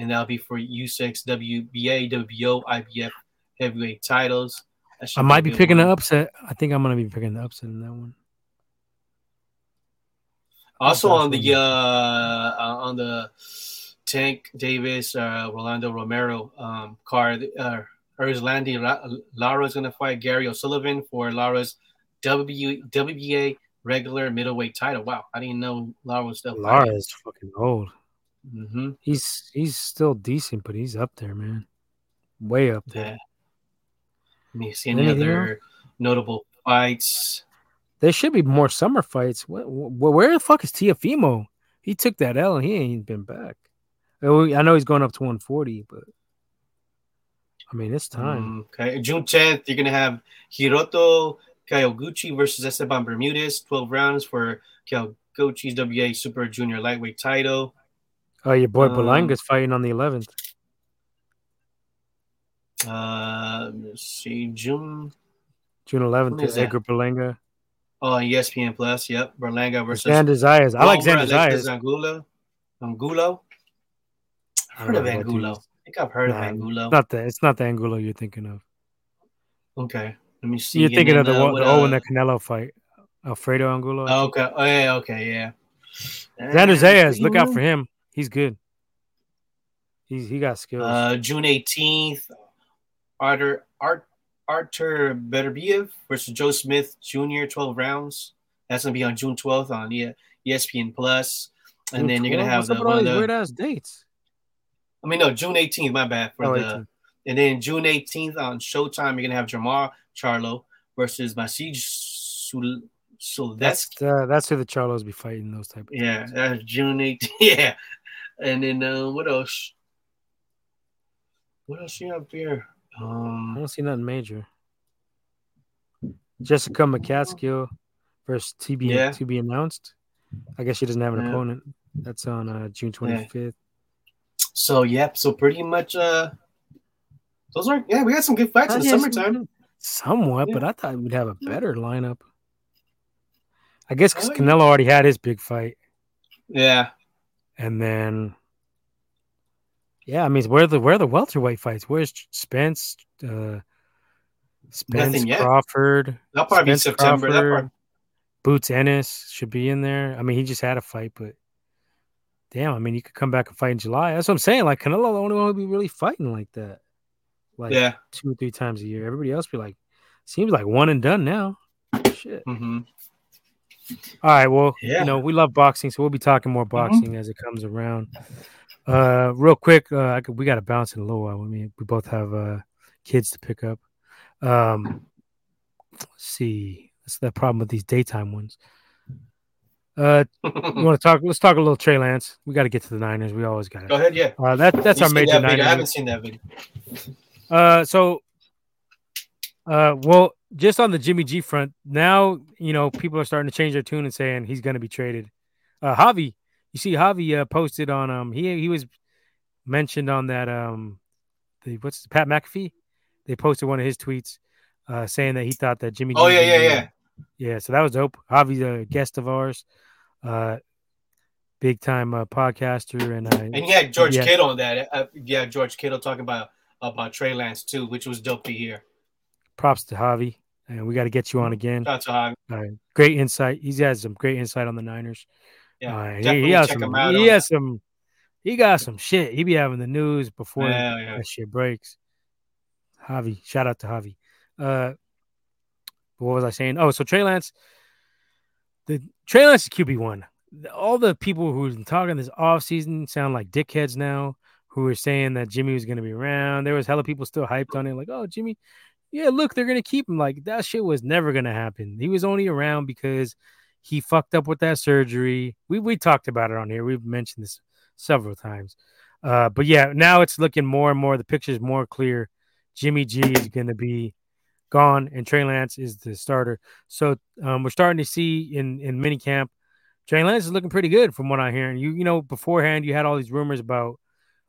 and that'll be for Usyk's WBA, WBO, IBF heavyweight titles. I might be picking one. the upset. I think I'm gonna be picking the upset in that one. Also on the uh, uh, on the Tank Davis, uh, Rolando Romero um, card, uh, Lara is gonna fight Gary O'Sullivan for Lara's w, WBA regular middleweight title. Wow, I didn't know Lara was still. Lara is fucking old. Mm-hmm. He's he's still decent, but he's up there, man. Way up there. Yeah. Let me see any Anything other else? notable fights. There should be more summer fights. What, where the fuck is Teofimo? He took that L and he ain't been back. I know he's going up to 140, but I mean it's time. Mm, okay, June 10th, you're gonna have Hiroto Kyoguchi versus Esteban Bermudez, 12 rounds for Kyoguchi's WA Super Junior Lightweight title. Oh, your boy um, Berlanga's fighting on the 11th. Uh, let's see, June June 11th is Edgar Berlanga. Oh, ESPN Plus. Yep, Berlanga versus Xander Zayas. I like Xander Zayas. Angulo. Angulo. I've heard of Angulo. I think I've heard nah, of Angulo. Not the. It's not the Angulo you're thinking of. Okay, let me see. You're thinking of the, the, the oh, in the Canelo fight, Alfredo Angulo. Oh, okay. Oh yeah. Okay. Yeah. Xander Zayas. Look out for him. He's good. He's he got skills. Uh, June 18th, Arthur Art Artur Beterbiev versus Joe Smith Jr. 12 rounds. That's gonna be on June 12th on ESPN Plus. And June then you're gonna have What's the one the, weird ass dates. I mean, no, June 18th. My bad for oh, the. 18th. And then June 18th on Showtime, you're gonna have Jermall Charlo versus Maciej Sul. So that's uh, that's who the Charlos be fighting those type. Of yeah, that's June 18th. *laughs* Yeah, and then uh, what else? What else you have here? Um, I don't see nothing major. Jessica McCaskill versus TB yeah. to be announced. I guess she doesn't have an yeah. opponent. That's on uh, June 25th. Yeah. So yep, so pretty much uh those are yeah, we had some good fights in the summertime. Somewhat, but I thought we'd have a better lineup. I guess because oh, Canelo already had his big fight. Yeah. And then yeah, I mean, where the where the welterweight fights? Where's Spence? Uh, Spence Crawford. That'll probably Spence be September. Crawford, probably... Boots Ennis should be in there. I mean, he just had a fight, but damn, I mean, you could come back and fight in July. That's what I'm saying. Like Canelo, the only one would be really fighting like that. Like yeah. two or three times a year. Everybody else be like, seems like one and done now. Shit. Mm-hmm. All right. Well, yeah. you know, we love boxing, so we'll be talking more mm-hmm. boxing mm-hmm. as it comes around. Uh, real quick, uh, could, we got to bounce in a little while. I mean, we both have uh kids to pick up. Um, let's see, that's the problem with these daytime ones. Uh, you want to talk? Let's talk a little Trey Lance. We got to get to the Niners. We always got to. Go ahead, yeah. Uh, that that's you our major. That I haven't seen that video. Uh, so, uh, well, just on the Jimmy G front, now you know people are starting to change their tune and saying he's going to be traded. Uh, Javi you see, Javi uh, posted on um he he was mentioned on that um the what's Pat McAfee. They posted one of his tweets uh saying that he thought that Jimmy. Oh yeah, yeah, yeah, yeah. So that was dope. Javi's a guest of ours, uh, big time uh, podcaster, and uh, and he had George yeah. Kittle on that. Uh, yeah, George Kittle talking about about Trey Lance too, which was dope to hear. Props to Javi, and we got to get you on again. To Uh, great insight. He's had some great insight on the Niners. Yeah, uh, he, he has some. He has some. He got some shit. He be having the news before yeah, yeah. that shit breaks. Javi, shout out to Javi. Uh, what was I saying? Oh, so Trey Lance, the Trey Lance is QB one. All the people who've been talking this off season sound like dickheads now, who were saying that Jimmy was going to be around. There was hella people still hyped on it, like, oh, Jimmy, yeah, look, they're to keep him. Like that shit was never to happen. He was only around because he fucked up with that surgery. We we talked about it on here. We've mentioned this several times. Uh, but yeah, now it's looking more and more. The picture is more clear. Jimmy G is to be gone, and Trey Lance is the starter. So um, we're starting to see in in minicamp, Trey Lance is looking pretty good from what I'm hearing. You you know beforehand you had all these rumors about,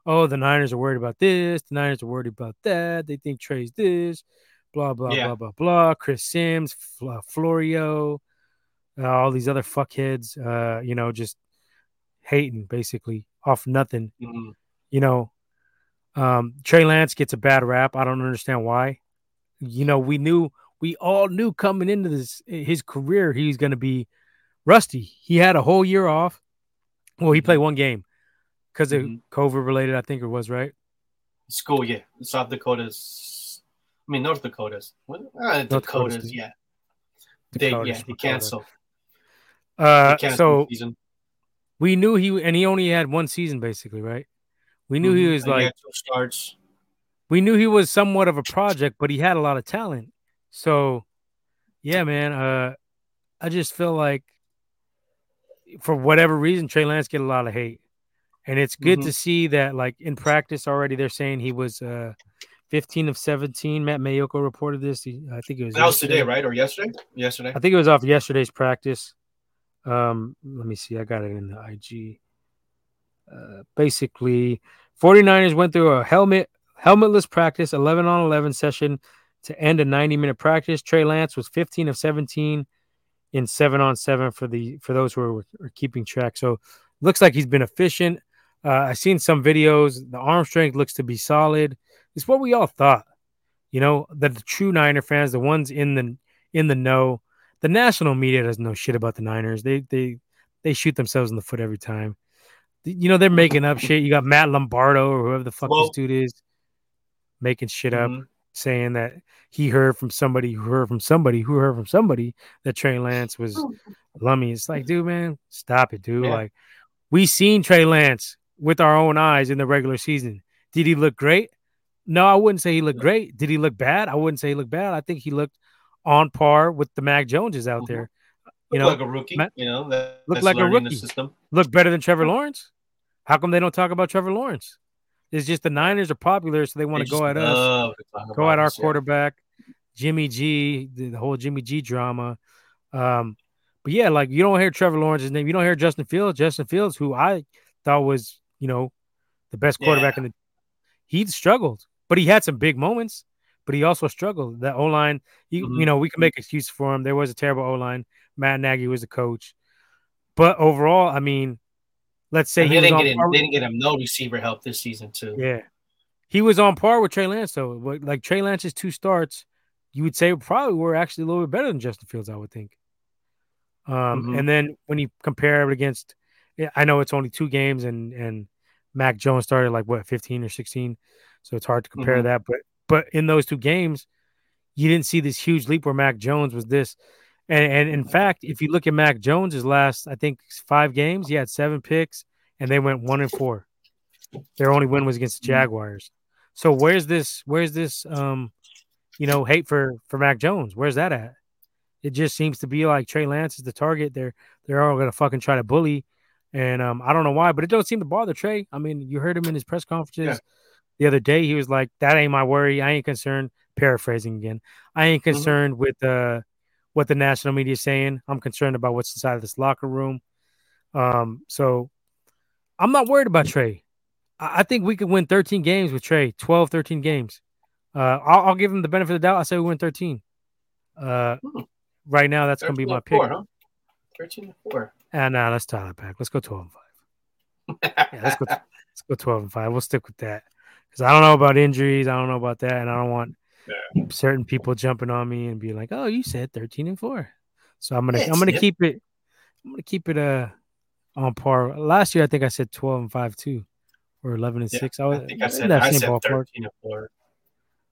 oh the Niners are worried about this, the Niners are worried about that. They think Trey's this, blah blah yeah. blah blah blah. Chris Simms, Fl- Florio, uh, all these other fuckheads, uh, you know, just hating basically off nothing. Mm-hmm. You know, um, Trey Lance gets a bad rap. I don't understand why. You know, we knew, we all knew coming into this his career he's going to be rusty. He had a whole year off. Well, he played one game because of mm-hmm. COVID related, I think it was right. School, yeah, South Dakota's. I mean, North Dakota's. What? Uh, Dakota's, Dakota's, yeah. Dakota's, they, yeah, he canceled. Uh, so season. we knew he and he only had one season basically, right? We knew mm-hmm. he was like starts. We knew he was somewhat of a project, but he had a lot of talent. So, yeah, man. Uh, I just feel like for whatever reason, Trey Lance get a lot of hate, and it's good mm-hmm. to see that like in practice already they're saying he was uh 15 of 17. Matt Maiocco reported this. He, I think it was that was today, right, or yesterday? Yesterday. I think it was off yesterday's practice. Um, let me see. I got it in the IG. Uh, basically, 49ers went through a helmet helmetless practice, 11 on 11 session to end a 90 minute practice. Trey Lance was 15 of 17 in seven on seven for the for those who are, are keeping track. So looks like he's been efficient. Uh, I've seen some videos. The arm strength looks to be solid. It's what we all thought. You know, that the true Niner fans, the ones in the in the know, the national media doesn't know shit about the Niners. They they they shoot themselves in the foot every time. You know they're making up shit. You got Matt Lombardo or whoever the fuck well, this dude is making shit mm-hmm. up, saying that he heard from somebody who heard from somebody who heard from somebody that Trey Lance was oh. lummy. It's like, dude, man, stop it, dude. Yeah. Like we seen Trey Lance with our own eyes in the regular season. Did he look great? No, I wouldn't say he looked great. Did he look bad? I wouldn't say he looked bad. I think he looked on par with the Mac Joneses out mm-hmm. there. You know, like a rookie. Matt, you know, that, look like a rookie. Look better than Trevor Lawrence. How come they don't talk about Trevor Lawrence? It's just the Niners are popular, so they want to go at us, go at our us, quarterback, yeah. Jimmy G, the, the, whole Jimmy G drama. Um, but yeah, like you don't hear Trevor Lawrence's name, you don't hear Justin Fields. Justin Fields, who I thought was, you know, the best quarterback yeah. in the, he struggled, but he had some big moments but he also struggled. The O line, mm-hmm. you know, we can make excuses for him. There was a terrible O line. Matt Nagy was the coach, but overall, I mean, let's say he didn't get him, they didn't get him no receiver help this season too. Yeah, he was on par with Trey Lance though. Like Trey Lance's two starts, you would say probably were actually a little bit better than Justin Fields. I would think. Um, mm-hmm. and then when you compare it against, I know it's only two games, and and Mac Jones started like what 15 or 16, so it's hard to compare mm-hmm. that. But but in those two games, you didn't see this huge leap where Mac Jones was this. And, and in fact, if you look at Mac Jones's last, I think five games, he had seven picks, and they went one and four. Their only win was against the Jaguars. So where's this? Where's this? Um, you know, hate for for Mac Jones. Where's that at? It just seems to be like Trey Lance is the target. They're they're all gonna fucking try to bully, and um, I don't know why, but it don't seem to bother Trey. I mean, you heard him in his press conferences. Yeah the other day. He was like, "That ain't my worry. I ain't concerned." Paraphrasing again, I ain't mm-hmm. concerned mm-hmm. with uh, what the national media is saying. I'm concerned about what's inside of this locker room. Um, so I'm not worried about Trey. I, I think we could win 13 games with Trey, 12, 13 games. Uh, I'll, I'll, give him the benefit of the doubt. I say we win 13. Uh, hmm. right now, that's going to be my pick. huh? 13 and 4. And ah, nah, let's dial it back. Let's go 12 and 5. yeah, let's go, *laughs* let's go 12 and 5. We'll stick with that because I don't know about injuries. I don't know about that, and I don't want yeah. certain people jumping on me and be like, "Oh, you said thirteen and four. So I'm gonna I'm gonna keep it I'm gonna keep it uh on par. Last year I think I said twelve and five too, or eleven and yeah, six. I was I think I said, I said thirteen and four.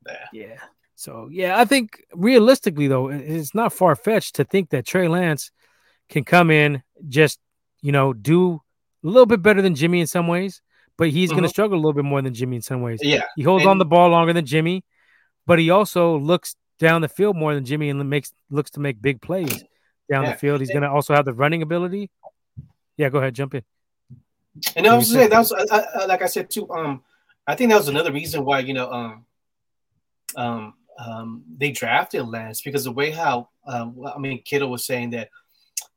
Yeah. yeah. So yeah, I think realistically though, it's not far fetched to think that Trey Lance can come in just you know do a little bit better than Jimmy in some ways, but he's mm-hmm. going to struggle a little bit more than Jimmy in some ways. Yeah, he holds and- on the ball longer than Jimmy, but he also looks down the field more than Jimmy and makes looks to make big plays down yeah. the field. He's going to also have the running ability. Yeah, go ahead, jump in. And I was saying that was uh, uh, like I said too. Um, I think that was another reason why you know um, um, um, they drafted Lance because the way how um, I mean Kittle was saying that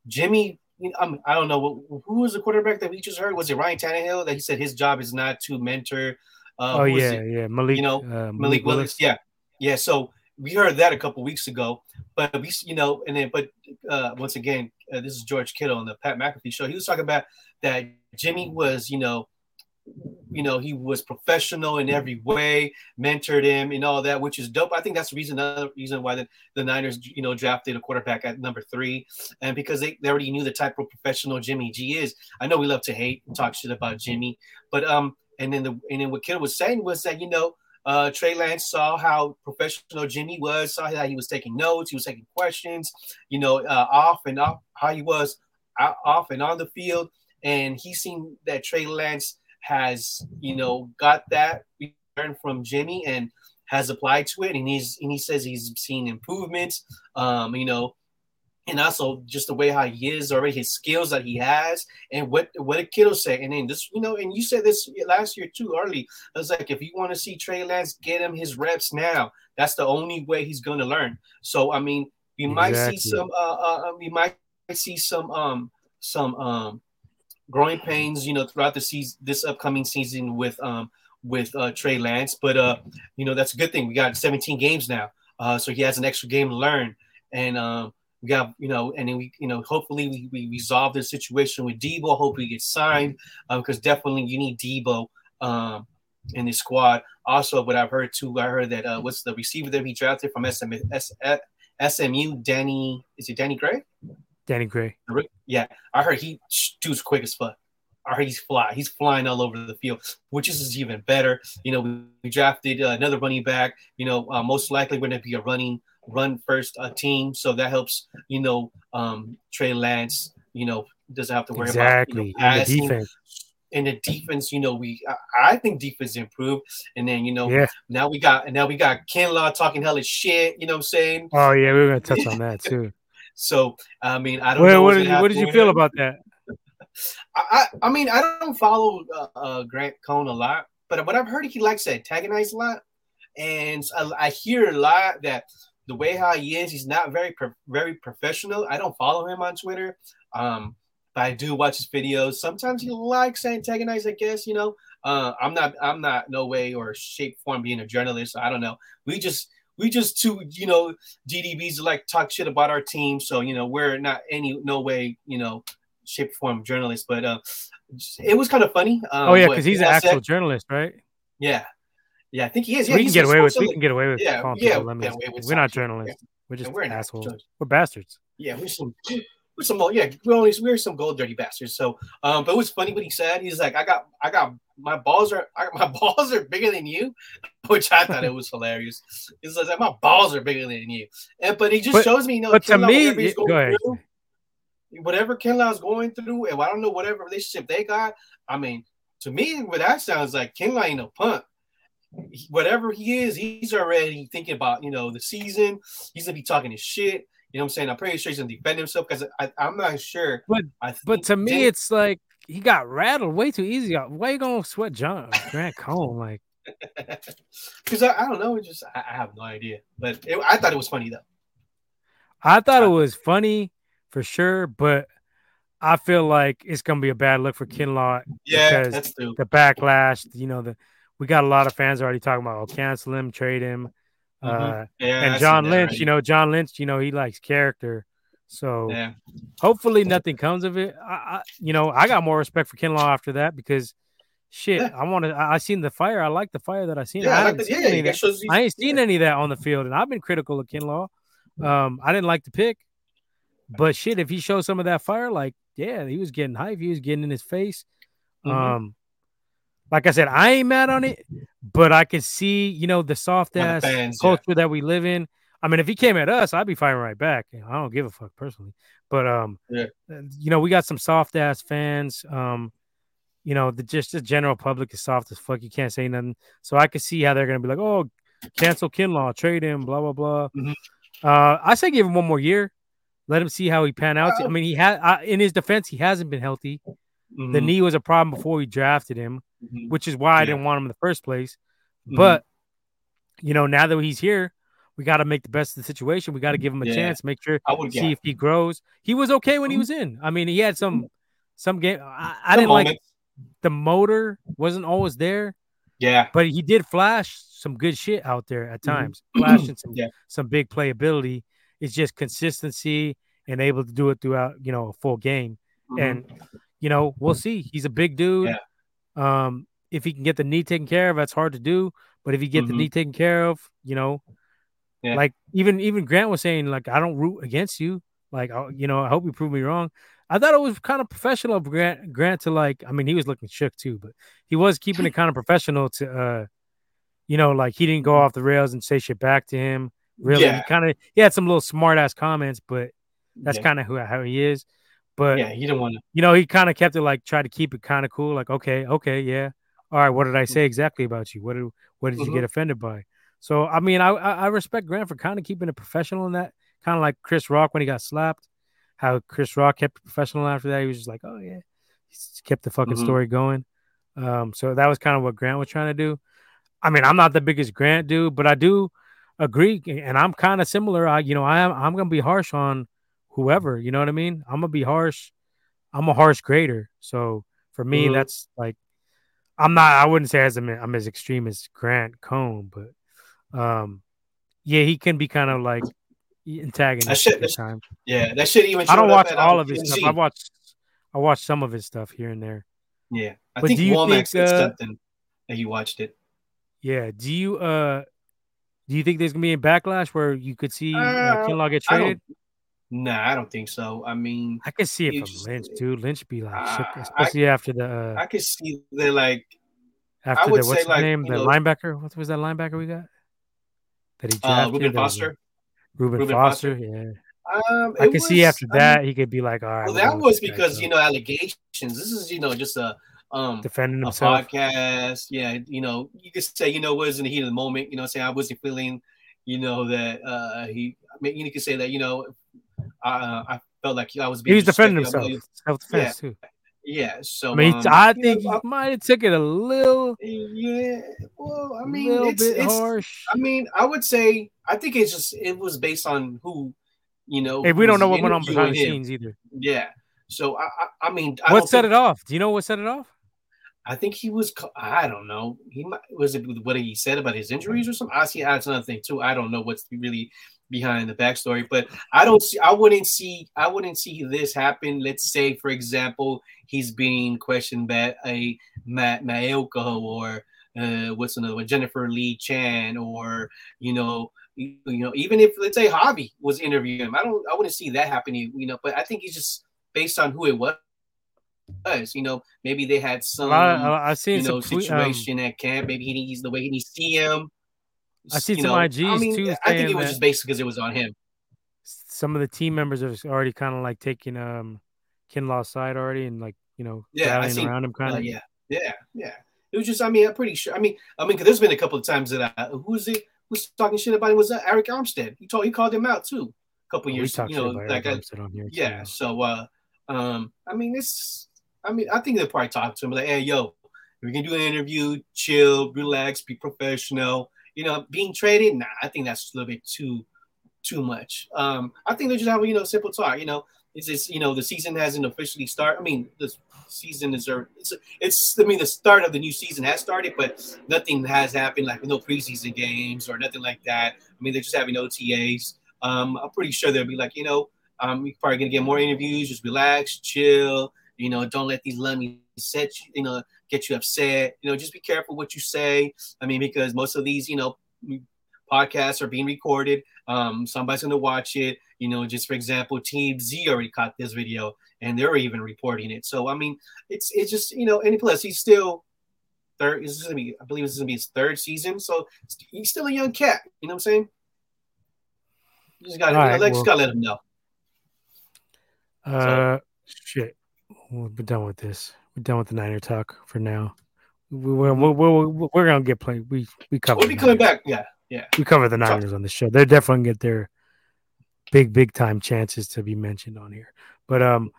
Jimmy. You know, I don't know who was the quarterback that we just heard. Was it Ryan Tannehill that he said his job is not to mentor? Uh, oh yeah, yeah, Malik. You know, uh, Malik, Malik Willis. Willis. Yeah, yeah. So we heard that a couple weeks ago, but we, you know, and then, but uh, once again, uh, this is George Kittle on the Pat McAfee show. He was talking about that Jimmy was, you know, you know, he was professional in every way, mentored him and all that, which is dope. I think that's the reason, another reason why the, the Niners, you know, drafted a quarterback at number three. And because they, they already knew the type of professional Jimmy G is. I know we love to hate and talk shit about Jimmy, but um, and then the and then what Kittle was saying was that, you know, uh, Trey Lance saw how professional Jimmy was, saw how he was taking notes, he was taking questions, you know, uh, off and off, how he was off and on the field. And he seen that Trey Lance has, you know, got that return from Jimmy and has applied to it. And he's and he says he's seen improvements. Um, you know, and also just the way how he is already, his skills that he has, and what what did Kittle say? And then this, you know, and you said this last year too early. I was like, if you want to see Trey Lance, get him his reps now. That's the only way he's going to learn. So I mean, you exactly. might see some, uh, uh, um, you might see some, um, some, um, growing pains, you know, throughout the season, this upcoming season with, um, with uh, Trey Lance. But uh, you know, that's a good thing. We got 17 games now, uh, so he has an extra game to learn, and um we got, you know, and then we, you know, hopefully we, we resolve the situation with Deebo. Hopefully he gets signed because um, definitely you need Deebo um, in the squad. Also, what I've heard too, I heard that uh, what's the receiver that he drafted from SM, SMU, Danny, is it Danny Gray? Danny Gray. Yeah, I heard he shoots quick as fuck. I heard he's fly. He's flying all over the field, which is even better. You know, we, drafted uh, another running back. You know, uh, most likely we're going to be a running run first uh, team, so that helps. You know, um, Trey Lance. You know, doesn't have to worry exactly. about you know, the defense. In the defense, you know, we I, I think defense improved, and then you know, yeah. now we got and now we got Kinlaw talking hella shit. You know what I'm saying? Oh yeah, we are gonna touch on that too. *laughs* so I mean, I don't know. What did, what did you feel about that? I, I mean, I don't follow uh, uh, Grant Cohn a lot, but what I've heard he likes to antagonize a lot, and I, I hear a lot that the way how he is, he's not very pro- very professional. I don't follow him on Twitter, um, but I do watch his videos. Sometimes he likes to antagonize. I guess you know. Uh, I'm not. I'm not no way or shape form being a journalist. So I don't know. We just we just two you know GDBs like talk shit about our team. So you know we're not any no way you know shape form journalist. But uh, it was kind of funny. Um, oh yeah, because he's an actual said, journalist, right? Yeah, yeah, I think he is. Yeah, we can get away with. We can get away with. Yeah, yeah, yeah we're not journalists. We're just we're assholes. We're bastards. Yeah, we're some. We're some. Yeah, we're only we're some gold dirty bastards. So, um, but it was funny what he said. He's like, I got, I got my balls are, I, my *laughs* balls are bigger than you, *laughs* which I thought it was hilarious. He's like, my balls are bigger than you, and but he just but, shows me, you know, but to me, go ahead. Through, whatever Kinlaw's going through, and I don't know whatever relationship they got. I mean, to me, what that sounds like, Ken Kinlaw ain't no punk whatever he is, he's already thinking about, you know, the season. He's gonna be talking his shit. You know what I'm saying? I'm pretty sure he's gonna defend himself because I'm not sure. But but to me, it's like he got rattled way too easy. Why you gonna sweat John Grant Cohn? Like, *laughs* because I, I, don't know. It just I, I, have no idea. But it, I thought it was funny though. I thought it was funny for sure, but I feel like it's gonna be a bad look for Kinlaw. Yeah, that's true. The backlash, you know, the we got a lot of fans already talking about, oh, cancel him, trade him. Mm-hmm. Uh, yeah, and John Lynch, you know, John Lynch, you know, he likes character. So yeah. hopefully nothing comes of it. I, I, you know, I got more respect for Kinlaw after that because shit, yeah. I want to. I, I seen the fire. I like the fire that I seen. Yeah, I, like the, yeah, any that. I ain't seen any of that on the field, and I've been critical of Kinlaw. Um, I didn't like the pick, but shit, if he shows some of that fire, like yeah, he was getting hype. He was getting in his face. Mm-hmm. Um, like I said, I ain't mad on it, but I can see, you know, the soft ass culture yeah. that we live in. I mean, if he came at us, I'd be firing right back. I don't give a fuck personally, but um, yeah. Uh, you know, we got some soft ass fans. Um, you know, the just the general public is soft as fuck. You can't say nothing. So I can see how they're gonna be like, oh, cancel Kinlaw, trade him, blah blah blah. Mm-hmm. Uh, I say give him one more year, let him see how he pan out. I mean, he had uh, in his defense, he hasn't been healthy. Mm-hmm. The knee was a problem before we drafted him, mm-hmm. which is why I didn't want him in the first place. Mm-hmm. But you know, now that he's here, we got to make the best of the situation. We got to give him a yeah. chance, make sure, see if he grows. He was okay when he mm-hmm. was in. I mean, he had some some game. I, I didn't moments. like the motor wasn't always there. Yeah, but he did flash some good shit out there at mm-hmm. times, flashing some yeah. some big playability. It's just consistency and able to do it throughout, you know, a full game. Mm-hmm. And you know, we'll see. He's a big dude. Yeah. Um, if he can get the knee taken care of, that's hard to do. But if he get mm-hmm. the knee taken care of, you know, yeah. like even even Grant was saying, like, I don't root against you. Like, I, you know, I hope you prove me wrong. I thought it was kind of professional of Grant Grant to like. I mean, he was looking shook too, but he was keeping it kind of professional to, uh, you know, like he didn't go off the rails and say shit back to him. Really, yeah. kind of he had some little smart ass comments, but that's yeah. kind of who how he is. But yeah, he didn't want to. You know, he kind of kept it like try to keep it kind of cool. Like, okay, okay, yeah, all right. What did I say exactly about you? What did what did mm-hmm. you get offended by? So I mean, I I respect Grant for kind of keeping it professional in that kind of like Chris Rock when he got slapped. How Chris Rock kept it professional after that. He was just like, oh yeah, he kept the fucking mm-hmm. story going. Um, so that was kind of what Grant was trying to do. I mean, I'm not the biggest Grant dude, but I do agree, and I'm kind of similar. I, you know, I am I'm gonna be harsh on whoever. You know what I mean? I'm gonna be harsh. I'm a harsh grader. So for me, mm-hmm. that's like I'm not. I wouldn't say as I'm, I'm as extreme as Grant Cohn, but um, yeah, he can be kind of like antagonistic at times. Yeah, that shit even. I don't watch all of his stuff. I watch. I watch some of his stuff here and there. Yeah, I but think do you Womack think, uh, something that he watched it. Yeah. Do you uh? Do you think there's gonna be a backlash where you could see uh, uh Kinlaw get traded? Nah, I don't think so. I mean, I can see it from Lynch, dude. Lynch be like, uh, especially I, after the. Uh, I can see the like. After the what's his like, name? The know, linebacker. What was that linebacker we got? That he uh, drafted. Uh, Reuben Foster. Reuben, Reuben Foster, Foster, yeah. Um, I can was, see after that he could be like, all right. Well, that was because you know allegations. This is you know just a um defending himself. podcast. Yeah, you know you could say you know was in the heat of the moment. You know, saying I wasn't feeling, you know that uh he. I mean, you could say that you know uh, I felt like I was. Being he was defending himself, self defense yeah. too. Yeah, so I mean, um, I think know, he might have took it a little. Yeah, well, I mean, it's, it's harsh. I mean, I would say I think it's just it was based on who, you know. Hey, we don't know what went on behind the scenes either. Yeah, so I, I, I mean, I what set think, it off? Do you know what set it off? I think he was. I don't know. He might, was it what he said about his injuries or something. I see. That's another thing too. I don't know what's really behind the backstory, but I don't see. I wouldn't see. I wouldn't see this happen. Let's say, for example, he's being questioned by a Matt Maiocco or uh, what's another one, Jennifer Lee Chan, or you know, you, know, even if let's say Javi was interviewing him, I don't. I wouldn't see that happening. You know, but I think he's just based on who it was. You know, maybe they had some. I, I seen you know some situation um, at camp. Maybe he he's the way he see him I see some know, IGs I mean, too. I think it was just basically because it was on him. Some of the team members have already kind of like taking um Kinlaw's side already and like you know yeah, I seen, around him kind of. Uh, yeah, yeah, yeah. It was just I mean I'm pretty sure. I mean I mean because there's been a couple of times that I who's it who's talking shit about him was uh, Arik Armstead. He told he called him out too. A couple oh, years, you know, like I, yeah. Too. So uh, um, I mean it's I mean I think they'll probably talk to him like, hey yo, we can do an interview, chill, relax, be professional you know, being traded, nah, I think that's a little bit too too much. Um, I think they just have you know simple talk. You know, it's just you know the season hasn't officially started. I mean, the season is it's it's I mean the start of the new season has started, but nothing has happened like no preseason games or nothing like that. I mean, they're just having OTAs. Um, I'm pretty sure they'll be like you know, um, you're probably gonna get more interviews. Just relax, chill. You know, don't let these lummies set you, you know get you upset. You know, just be careful what you say. I mean, because most of these, you know, podcasts are being recorded. Um, somebody's going to watch it. You know, just for example, Team Z already caught this video and they're even reporting it. So I mean, it's it's just you know, and plus he's still third. This is gonna be, I believe, this is gonna be his third season. So he's still a young cat. You know what I'm saying? You just gotta, right, you know, well, just gotta let him know. Uh, so. shit. We'll be done with this. We're done with the Niner talk for now. We're we're, we're, we're gonna get played. We we cover. We'll be coming back. Yeah, yeah. We cover the Niners on the show. They're definitely gonna get their big big time chances to be mentioned on here. But um,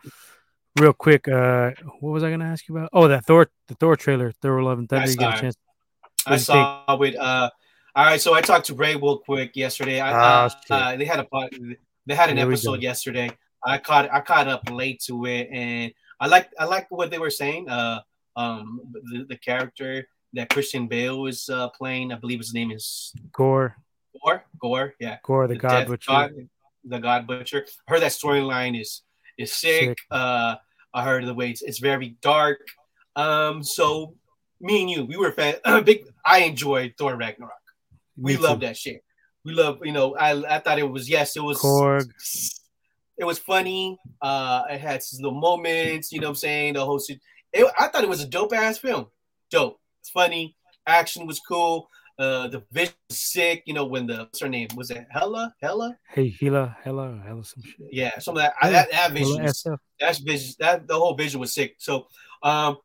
real quick, uh, what was I gonna ask you about? Oh, that Thor the Thor trailer, Thor and Thunder. You get a chance. I saw think? with uh. All right, so I talked to Ray real quick yesterday. I, uh, uh, they had a they had an Here episode yesterday. I caught I caught up late to it, and I like I like what they were saying. Uh, um, the, the character that Christian Bale was uh, playing, I believe his name is Gorr. Gore, Gorr, yeah. Gore, the, the God Butcher. God, the God Butcher. I heard that storyline is is sick. sick. Uh, I heard the way it's, it's very dark. Um, so me and you, we were fan, *clears throat* big. I enjoyed Thor Ragnarok. We love that shit. We love, you know. I I thought it was yes, it was. Korg. It was funny. Uh, it had some little moments. You know what I'm saying? The whole. It, I thought it was a dope ass film. Dope. It's funny. Action was cool. Uh, the vision was sick. You know when the what's her name was it Hella Hella? Hey Hela Hella Hella some shit. Yeah, some of that I, that, that vision. that's vision. That the whole vision was sick. So um,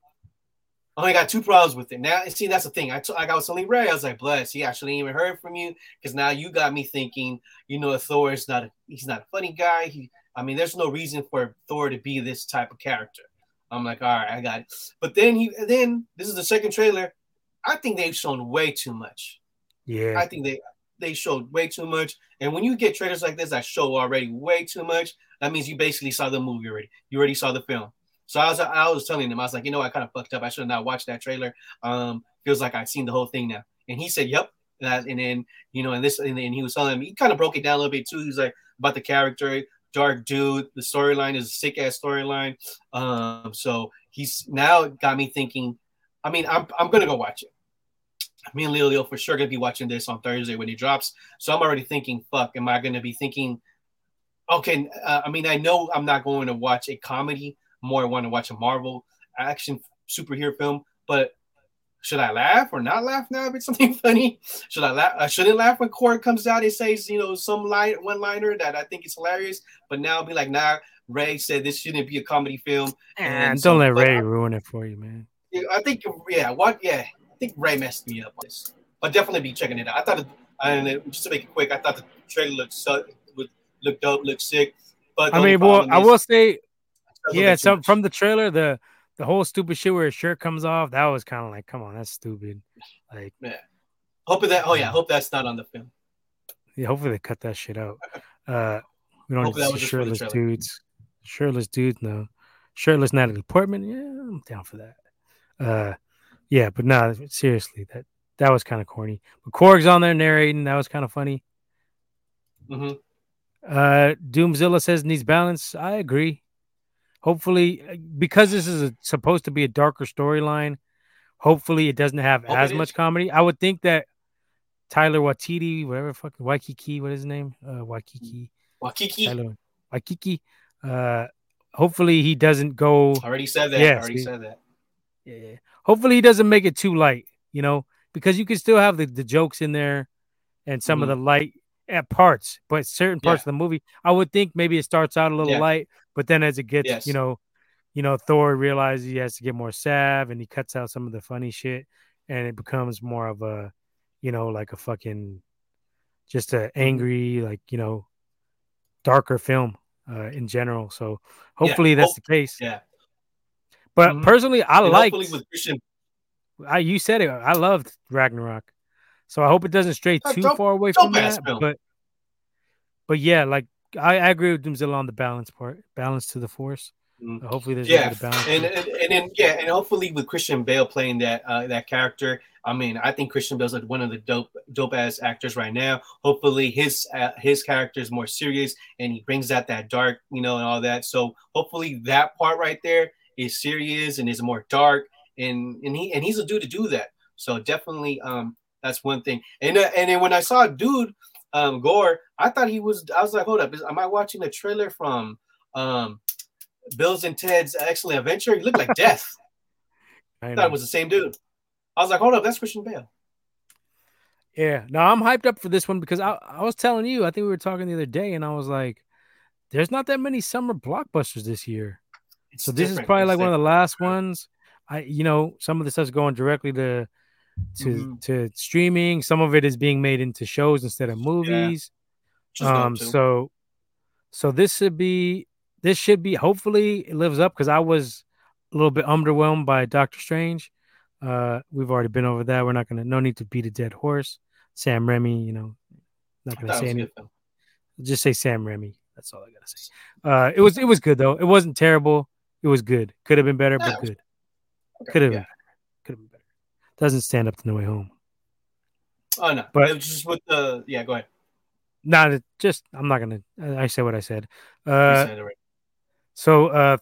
I only got two problems with it. Now, see, that's the thing. I, t- I got telling Ray, I was like, bless, he actually even heard from you because now you got me thinking, you know, Thor is not a, he's not a funny guy. He, I mean, there's no reason for Thor to be this type of character. I'm like, all right, I got it. But then he, then this is the second trailer. I think they've shown way too much. Yeah, I think they they showed way too much. And when you get trailers like this that show already way too much, that means you basically saw the movie already. You already saw the film. So I was I was telling him I was like, you know, I kind of fucked up. I should have not watched that trailer. Um, feels like I've seen the whole thing now. And he said, "Yep." That and then you know, and this and then he was telling me he kind of broke it down a little bit too. He's like about the character, dark dude. The storyline is a sick ass storyline. Um, so he's now got me thinking. I mean, I'm I'm gonna go watch it. Me and Leo for sure gonna be watching this on Thursday when it drops. So I'm already thinking, fuck, am I gonna be thinking? Okay, uh, I mean, I know I'm not going to watch a comedy. More I want to watch a Marvel action superhero film, but should I laugh or not laugh now if it's something *laughs* funny? Should I laugh? I shouldn't laugh when Korg comes out and says, you know, some line one liner that I think is hilarious, but now I'll be like, nah, Ray said this shouldn't be a comedy film. And, don't so, let Ray I, ruin it for you, man. I think, yeah, what, yeah, I think Ray messed me up on this. But definitely be checking it out. I thought, it, and just to make it quick, I thought the trailer looked so, would looked dope, looked sick. But I mean, well, I will say, yeah, so from the trailer, the the whole stupid shit where his shirt comes off, that was kind of like, come on, that's stupid. Like, yeah. Hoping that, oh yeah, hope that's not on the film. Yeah, hopefully they cut that shit out. Uh, we don't need see shirtless dudes. Shirtless dudes, no. Shirtless Natalie Portman, yeah, I'm down for that. Uh, yeah, but no, seriously, that that was kind of corny. But Korg's on there narrating, that was kind of funny. Mm-hmm. Uh, Doomzilla says needs balance. I agree hopefully because this is a, supposed to be a darker storyline hopefully it doesn't have Hope as much comedy. I would think that tyler watiti whatever fucking waikiki what is his name? Uh waikiki. Waikiki. Tyler, waikiki. Uh hopefully he doesn't go already said that. Yeah, already said that. Yeah hopefully he doesn't make it too light you know because you can still have the, the jokes in there and some mm-hmm. of the light at parts, but certain parts yeah. of the movie, I would think maybe it starts out a little yeah. light, but then as it gets, yes. you know, you know, Thor realizes he has to get more sav, and he cuts out some of the funny shit, and it becomes more of a, you know, like a fucking, just a mm-hmm. angry, like you know, darker film uh, in general. So hopefully yeah. that's the case. Yeah. But mm-hmm. personally, I like. I you said it. I loved Ragnarok. So I hope it doesn't stray too far away from that. But but yeah, like I, I, agree with Doomzilla on the balance part, balance to the force. Mm. hopefully there's yeah, balance. And, and and then yeah, and hopefully with Christian Bale playing that uh, that character, I mean, I think Christian Bale's like one of the dope dope ass actors right now. Hopefully his uh, his character is more serious and he brings out that dark, you know, and all that. So hopefully that part right there is serious and is more dark, and and he and he's a dude to do that. So definitely, um, that's one thing. And uh, and then when I saw dude um Gorr, I thought he was. I was like, hold up, is, am I watching a trailer from um Bills and Ted's Excellent Adventure? He looked like *laughs* Death. I, I thought it was the same dude. I was like, hold up, that's Christian Bale. Yeah, no, I'm hyped up for this one because I, I was telling you, I think we were talking the other day, and I was like, there's not that many summer blockbusters this year. It's so this is probably like different. one of the last ones. I, you know, some of the stuff's going directly to to mm-hmm. to streaming. Some of it is being made into shows instead of movies. Yeah. Um, so so this should be this should be hopefully it lives up because I was a little bit underwhelmed by Doctor Strange. Uh, we've already been over that. We're not gonna no need to beat a dead horse. Sam Raimi, you know, not gonna say anything. Just say Sam Raimi. That's all I gotta say. Uh, it was it was good though. It wasn't terrible. It was good. Could have been better, but good. Okay, Could have yeah. been. Could have been better. Doesn't stand up to No Way Home. Oh no, but just with the yeah. Go ahead. Not just. I'm not gonna. I said what I said. Uh, said right. so uh,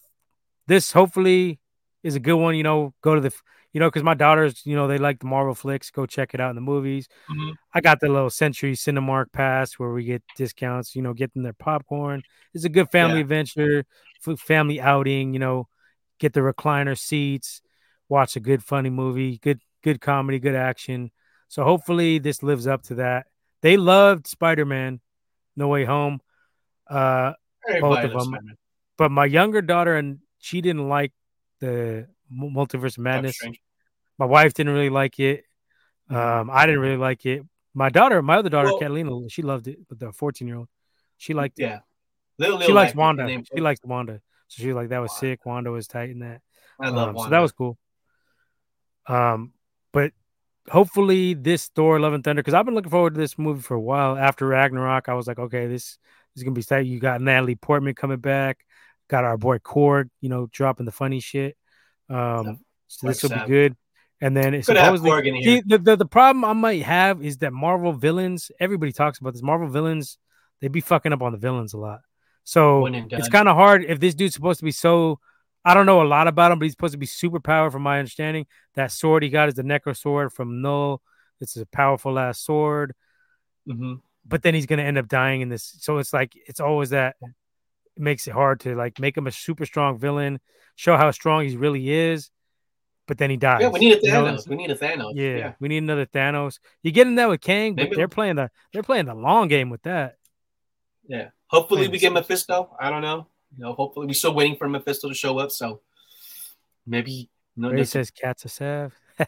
this hopefully is a good one. You know, go to the you know, because my daughters, you know, they like the Marvel flicks. Go check it out in the movies. Mm-hmm. I got the little Century Cinemark pass where we get discounts. You know, getting their popcorn. It's a good family yeah. adventure, family outing. You know, get the recliner seats, watch a good funny movie, good good comedy, good action. So hopefully this lives up to that. They loved Spider Man, No Way Home, uh, both of them. Spider-Man. But my younger daughter and she didn't like the Multiverse Madness. My wife didn't really like it. Mm-hmm. Um, I didn't really like it. My daughter, my other daughter, well, Catalina, she loved it. But the 14 year old, she liked it. Yeah. Little, little she likes Wanda. She likes Wanda. So she was like, that was sick. Wanda was tight in that. I love um, Wanda. So that was cool. Um, but hopefully this Thor Love and Thunder, because I've been looking forward to this movie for a while. After Ragnarok, I was like, okay, this, this is gonna be tight. You got Natalie Portman coming back, got our boy Korg, you know, dropping the funny shit. Um, so this will be good. And then it's supposedly see, the, the, the problem I might have is that Marvel villains, everybody talks about this. Marvel villains, they be fucking up on the villains a lot. So it's kind of hard if this dude's supposed to be so. I don't know a lot about him, but he's supposed to be super powerful, from my understanding. That sword he got is the Necro sword from Knull. It's a powerful ass sword. Mm-hmm. But then he's gonna end up dying in this. So it's like it's always that it makes it hard to like make him a super strong villain, show how strong he really is, but then he dies. Yeah, we need a Thanos. We need a Thanos. Yeah, yeah, we need another Thanos. You get in that with Kang, but Maybe. they're playing the they're playing the long game with that. Yeah. Hopefully we get Mephisto. I don't know. You know, hopefully we're still waiting for Mephisto to show up. So maybe no. Ray says cats a sav. *laughs*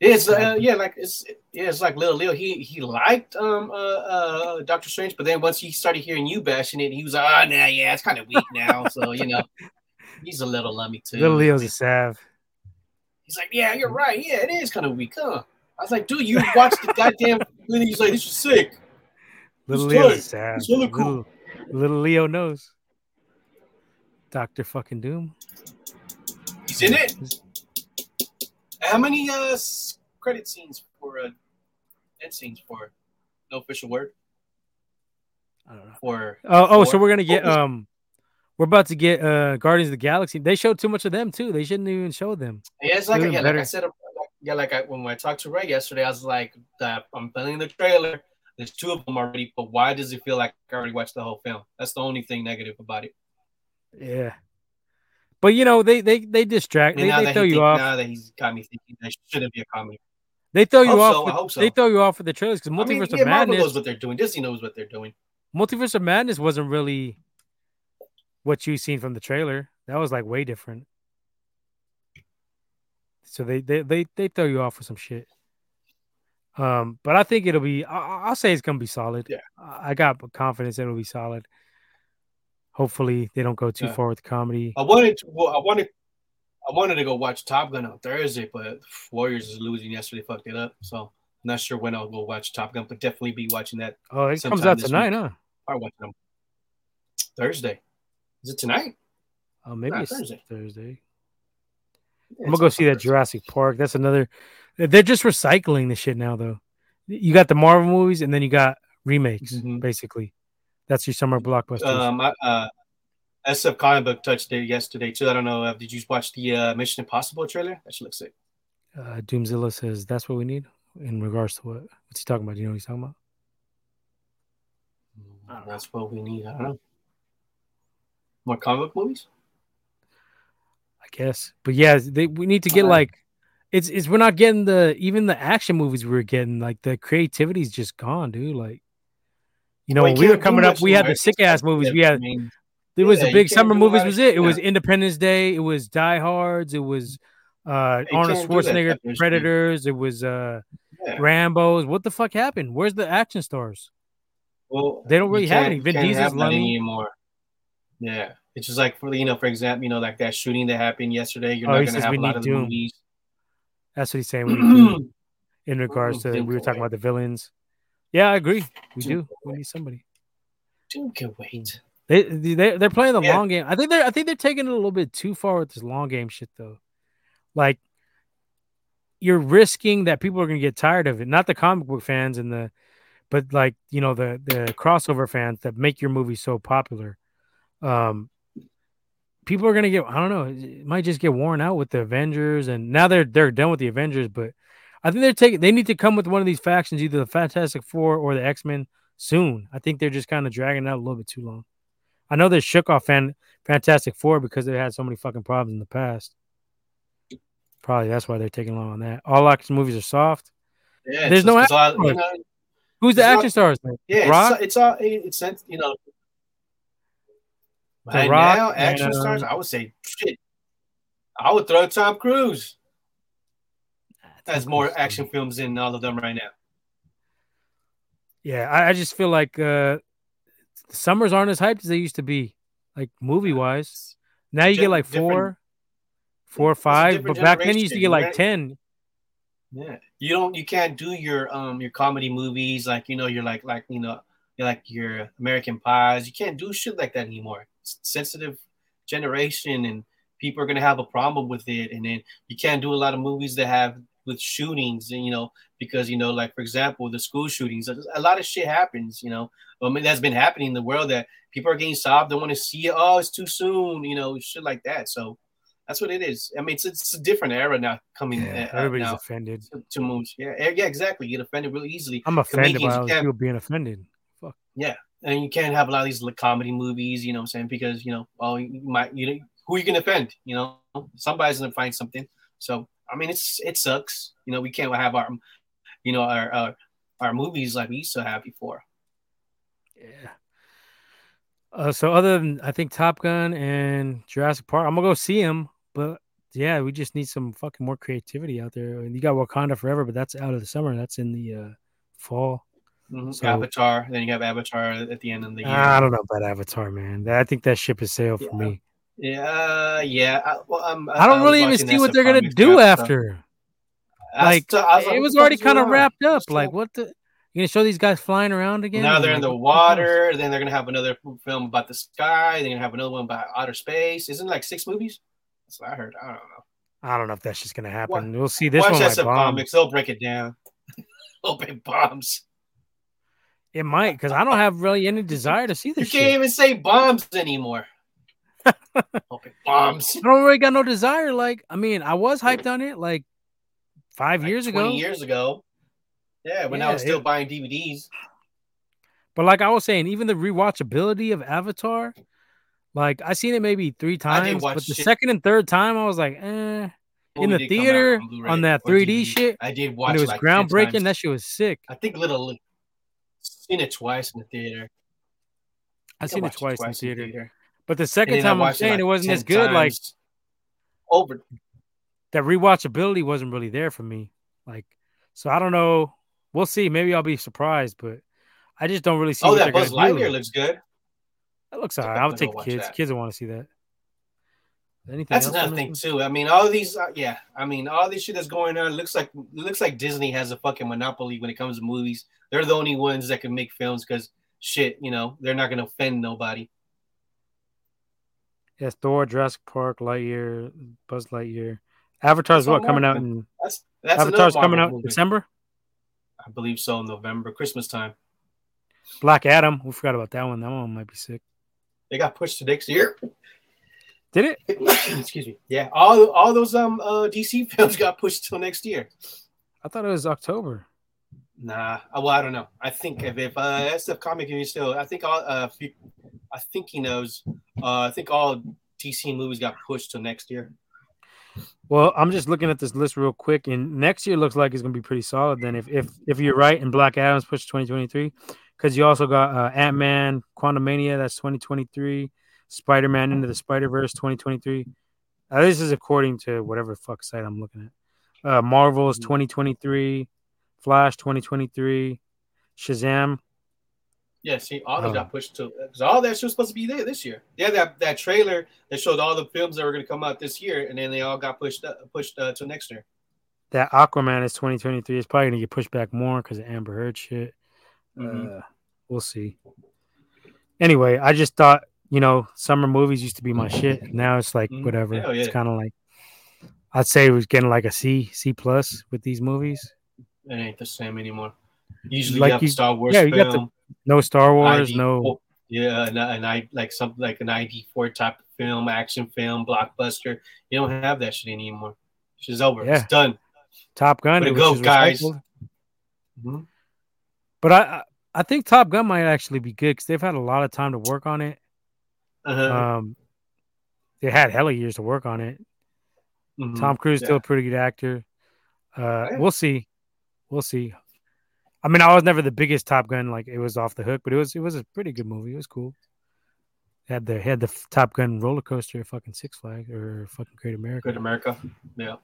It's uh, yeah, like it's yeah, it's like little Leo. He he liked um uh, uh Doctor Strange, but then once he started hearing you bashing it, he was like, oh nah, yeah, it's kind of weak now. so you know, *laughs* he's a little lummy too. Little Leo's a sav. He's like, yeah, you're right. Yeah, it is kind of weak, huh? I was like, dude, you watched the goddamn. and he's like, this is sick. Little Leo's a sav. Cool. Little, little Leo knows. Doctor fucking Doom. He's in it. How many uh credit scenes for uh end scenes for no official word? I don't know. For oh, oh, so we're gonna get um we're about to get uh Guardians of the Galaxy. They showed too much of them too. They shouldn't even show them. Yeah, it's like, yeah, like I said, yeah, like I, when I talked to Ray yesterday, I was like, that I'm feeling the trailer. There's two of them already, but why does it feel like I already watched the whole film? That's the only thing negative about it. Yeah, but you know, they they they distract. they, they throw you think, off. Now that he's got me thinking that shouldn't be a comedy. They throw you off. So, with, so. They throw you off for the trailers because Multiverse I mean, yeah, of Madness Marvel knows what they're doing. Disney knows what they're doing. Multiverse of Madness wasn't really what you seen from the trailer. That was like way different. So they they they, they throw you off for some shit. Um, but I think it'll be. I, will say it's gonna be solid. Yeah, I got confidence it'll be solid. Hopefully, they don't go too yeah. far with comedy. I wanted to. Well, I wanted. I wanted to go watch Top Gun on Thursday, but Warriors is losing yesterday. Fucked it up. So I'm not sure when I'll go watch Top Gun, but definitely be watching that. Oh, it comes out tonight, week. huh? I watch them Thursday. Is it tonight? Oh, maybe it's Thursday. Thursday. Yeah, I'm gonna go see that Jurassic Park. That's another. They're just recycling the shit now, though. You got the Marvel movies, and then you got remakes, mm-hmm. basically. That's your summer blockbuster. Um, uh, SF comic book touched it yesterday too. I don't know. Uh, did you watch the uh, Mission Impossible trailer? That should look sick. Uh, Doomzilla says that's what we need in regards to what? What's he talking about? Do you know what he's talking about? Mm, that's what we need. I don't know. More comic book movies. I guess, but yeah, they, we need to get like it's it's we're not getting the even the action movies we were getting like the creativity's just gone, dude. Like you know, well, when we were coming up, we had the sick ass movies. We had I mean, it was yeah, the big summer movies. Was it? It yeah. was Independence Day. It was Die Hards. It was uh Arnold Schwarzenegger Predators. It was uh yeah. Rambo's. What the fuck happened? Where's the action stars? Well, they don't really have any. Vin Diesel's anymore. Yeah, it's just like for you know, for example, you know, like that shooting that happened yesterday. You're oh, not gonna have a lot of movies. That's what he's saying. *clears throat* In regards to we were talking about the villains. Yeah, I agree. We do. We need somebody. Dude can wait. They they they're playing the yeah. long game. I think they're I think they're taking it a little bit too far with this long game shit though. Like you're risking that people are gonna get tired of it. Not the comic book fans and the but like you know the the crossover fans that make your movie so popular. Um people are gonna get I don't know, it might just get worn out with the Avengers and now they're they're done with the Avengers, but I think they're taking they need to come with one of these factions, either the Fantastic Four or the X-Men soon. I think they're just kind of dragging out a little bit too long. I know they shook off fan, Fantastic Four because they had so many fucking problems in the past. Probably that's why they're taking long on that. All action movies are soft. Yeah, there's no action. All, you know, Who's the action stars? Yeah, Rock? it's all it's, it's you know. The Rock now, action and, stars. I would say shit. I would throw Tom Cruise. Has more action films than all of them right now. Yeah, I, I just feel like uh the summers aren't as hyped as they used to be, like movie wise. Now you get like four, four or five, but back then you used to get like ten. Yeah, you don't, you can't do your um your comedy movies like you know you're like like you know you're like your American Pies. You can't do shit like that anymore. Sensitive generation, and people are gonna have a problem with it. And then you can't do a lot of movies that have with shootings and you know because you know like for example the school shootings a lot of shit happens you know. I mean that's been happening in the world that people are getting stopped don't want to see it oh it's too soon you know shit like that. So that's what it is. I mean it's, it's a different era now coming yeah, uh, everybody's now offended. to, to moves yeah yeah exactly. You get offended really easily. I'm offended by people being offended. Fuck. yeah and you can't have a lot of these comedy movies you know what I'm saying because you know oh you might you know who are you can offend you know somebody's gonna find something so I mean, it's it sucks. You know, we can't have our, you know, our our, our movies like we used to have before. Yeah. Uh, so other than I think Top Gun and Jurassic Park, I'm gonna go see them. But yeah, we just need some fucking more creativity out there. And you got Wakanda Forever, but that's out of the summer. That's in the uh, fall. Mm-hmm. So, Avatar. Then you have Avatar at the end of the year. I don't know about Avatar, man. I think that ship has sailed yeah. for me. Yeah, yeah. I, well, I'm, I don't I really even see what they're gonna do after. Like it was already kind of wrapped up. Like what the? You gonna show these guys flying around again? Now they're in the water. Then they're gonna have another film about the sky. They're gonna have another one about outer space. Isn't like six movies? That's what I heard. I don't know. I don't know if that's just gonna happen. What? we'll see this Watch one. Watch comics. They'll break it down. *laughs* Open bombs. It might because I don't have really any desire to see this. You can't even say bombs anymore. *laughs* bombs. I don't really got no desire. Like, I mean, I was hyped on it like five like years ago. years ago. Yeah, when yeah, I was still it, buying DVDs. But like I was saying, even the rewatchability of Avatar, like I seen it maybe three times, but the shit. second and third time I was like, eh. in the theater on, on, that 3D DVD. shit, I did watch. it was like groundbreaking. That shit was sick. I think little seen it twice in the theater. I've seen it twice, twice in, the theater. Theater. But the second time I'm saying it, like it wasn't as good. Like over that rewatchability wasn't really there for me. Like, so I don't know. We'll see. Maybe I'll be surprised, but I just don't really see. Oh, that Buzz Lightyear looks good. That looks alright. I'll take the kids. That. Kids will want to see that. Anything that's another thing too. I mean, all these, uh, yeah. I mean, all this shit that's going on looks like looks like Disney has a fucking monopoly when it comes to movies. They're the only ones that can make films because shit, you know, they're not gonna offend nobody. Yes, Thor, Jurassic Park, Lightyear, Buzz Lightyear. Avatar's what coming out in that's, that's Avatar's coming out movie. December? I believe so, November, Christmas time. Black Adam, we forgot about that one. That one might be sick. They got pushed to next year. Did it? *clears throat* Excuse me. Yeah, all all those um uh, DC *laughs* films got pushed till next year. I thought it was October. Nah, uh, well, I don't know. I think if, if uh, SF Comic can still, I think all, uh, I think he knows. Uh, I think all DC movies got pushed to next year. Well, I'm just looking at this list real quick, and next year looks like it's going to be pretty solid. Then, if if if you're right, and Black Adam's pushed 2023, because you also got uh, Ant Man, Quantumania, that's 2023, Spider Man into the Spider Verse 2023. Uh, this is according to whatever fuck site I'm looking at. Uh, Marvel's Mhm. 2023, Flash 2023, Shazam. Yeah, see, all of them Oh. got pushed to because all that shit was supposed to be there this year. Yeah, that that trailer that showed all the films that were going to come out this year, and then they all got pushed uh, pushed uh, to next year. That Aquaman is 2023. It's probably gonna get pushed back more because of Amber Heard shit. Mhm. Uh, we'll see. Anyway, I just thought you know summer movies used to be my shit. Now it's like Mhm. whatever. Hell It's kind of like I'd say it was getting like a C C plus with these movies. It ain't the same anymore. Usually, Like you Star Wars yeah, you got the No Star Wars, no. yeah, and, and I like something like an ID four type of film, action film, blockbuster. You don't have that shit anymore. Shit's over. Yeah. It's done. Top Gun. Which go, guys. Mhm. But I- I think Top Gun might actually be good because they've had a lot of time to work on it. Uh-huh. Um, they had hella years to work on it. Mhm. Tom Cruise Yeah. still a pretty good actor. Uh, yeah. we'll see, we'll see. I mean, I was never the biggest Top Gun like it was off the hook, but it was it was a pretty good movie. It was cool. Had the had the Top Gun roller coaster, fucking Six Flags or fucking Great America. Good America. Yeah.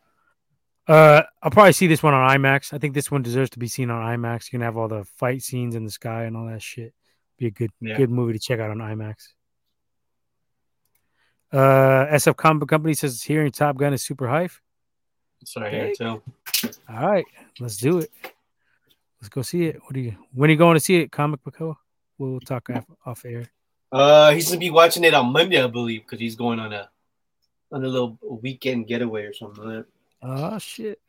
Uh, I'll probably see this one on IMAX. I think this one deserves to be seen on IMAX. You can have all the fight scenes in the sky and all that shit. Be a good Yeah. good movie to check out on IMAX. Uh, SF Comic Company says hearing Top Gun is super hype. That's what I hear too. All right, let's do it. Let's go see it. What do you? When are you going to see it? Comic Book? We'll talk off, off air. Uh, he's gonna be watching it on Monday, I believe, because he's going on a on a little weekend getaway or something. Like that. Oh shit,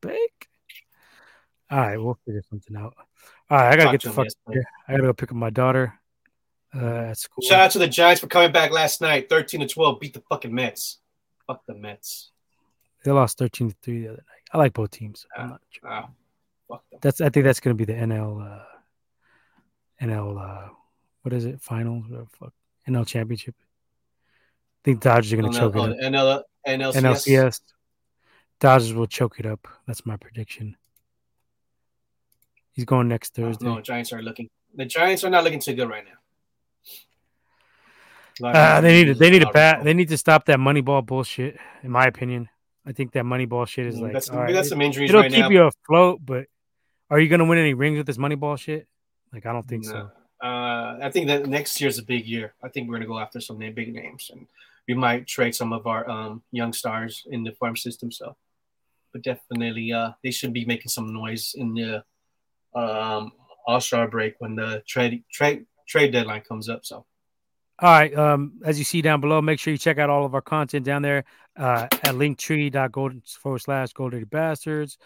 bake. All right, we'll figure something out. All right, I gotta Talked get the fuck. I gotta go pick up my daughter uh, at school. Shout out to the Giants for coming back last night, thirteen to twelve, beat the fucking Mets. Fuck the Mets. They lost thirteen to three the other night. I like both teams. I'm not sure. Fuck them. That's I think that's gonna be the NL uh, NL uh, what is it? Finals? Whatever fuck. NL championship. I think Dodgers are gonna Oh, choke it oh, up. NL, NLCS. NLCS. Dodgers will choke it up. That's my prediction. He's going next Oh, Thursday. no, Giants are looking. The Giants are not looking too good right now. A lot of Uh, they need to, they need to bat. They need to stop that money ball bullshit. In my opinion, I think that money ball shit is Mm, like that's, all we right, got it- some injuries it'll right keep now. you afloat, but are you gonna win any rings with this money ball shit? Like I don't think so. Uh, I think that next year's a big year. I think we're gonna go after some big names, and we might trade some of our um, young stars in the farm system. So, but definitely, uh, they should be making some noise in the um, All Star break when the trade trade trade deadline comes up. So, All right. Um, as you see down below, make sure you check out all of our content down there uh, at linktree.gold forward slash gold dirty bastards.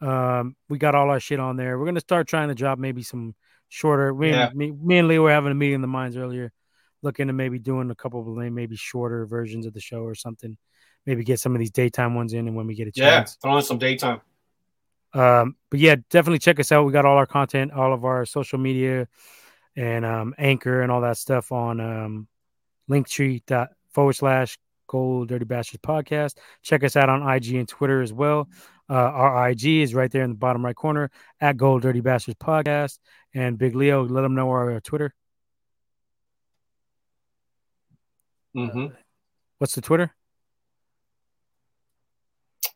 Um, we got all our shit on there. We're gonna start trying to drop maybe some shorter. Me, Yeah. me, me and Lee were having a meeting in the minds earlier, looking to maybe doing a couple of maybe shorter versions of the show or something. Maybe get some of these daytime ones in, and when we get a yeah, chance. throw in some daytime. Um, but yeah, definitely check us out. We got all our content, all of our social media, and um, Anchor and all that stuff on um, Linktree dot forward slash Gold Dirty Bastards podcast. Check us out on IG and Twitter as well. Uh, our IG is right there in the bottom right corner at Gold Dirty Bastards podcast. And Big Leo, let them know our Twitter. Mm-hmm. What's the Twitter?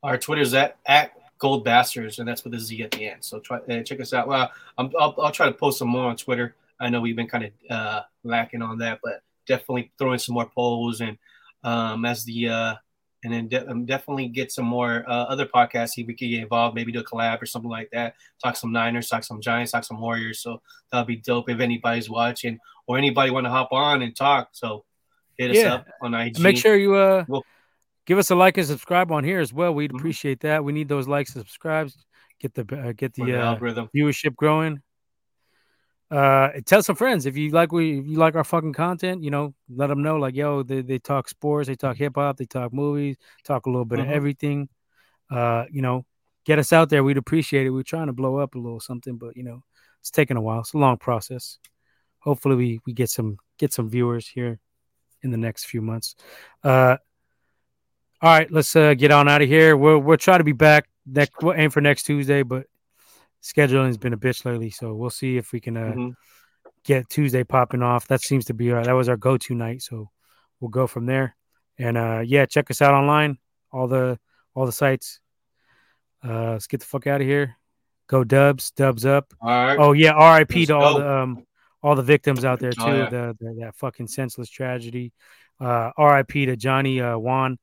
Our Twitter is at at Gold Bastards, and that's with a Z at the end. So try uh, check us out. Well, I'm, I'll, I'll try to post some more on Twitter. I know we've been kind of uh, lacking on that, but definitely throw in some more polls and um, as the uh, and then de- um, definitely get some more uh, other podcasts. See if we can get involved, maybe do a collab or something like that. Talk some Niners, talk some Giants, talk some Warriors. So that'll be dope if anybody's watching or anybody want to hop on and talk. So hit us up on IG. Make sure you uh Well- give us a like and subscribe on here as well. We'd Mhm. appreciate that. We need those likes and subscribes. Get the uh, get the the uh, algorithm. viewership growing. Uh, tell some friends if you like we if you like our fucking content. You know, let them know like yo, they, they talk sports, they talk hip hop, they talk movies, talk a little bit Mhm. of everything. Uh, you know, get us out there. We'd appreciate it. We're trying to blow up a little something, but you know, it's taking a while. It's a long process. Hopefully, we we get some get some viewers here in the next few months. Uh, All right, let's uh, get on out of here. We'll we'll try to be back. Next, we'll aim for next Tuesday, but scheduling has been a bitch lately, so we'll see if we can uh, mm-hmm. get Tuesday popping off. That seems to be our, that was our go to night, so we'll go from there. And uh, yeah, check us out online. All the all the sites. Uh, let's get the fuck out of here. Go Dubs, Dubs up. All right. Oh yeah, R.I.P. to all the um all the victims out there too. Oh, yeah. the, the, that fucking senseless tragedy. Uh, R.I.P. to Johnny uh, Juan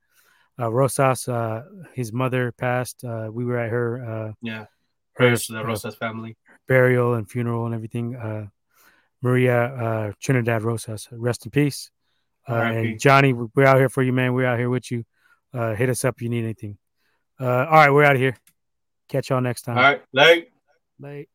uh, Rosas. Uh, his mother passed. Uh, we were at her. Uh, yeah. Prayers to the Rosas family. Burial and funeral and everything. Uh, Maria uh, Trinidad Rosas, rest in peace. Uh, and Johnny, we're out here for you, man. We're out here with you. Uh, hit us up if you need anything. Uh, all right, we're out of here. Catch y'all next time. All right, late. Late.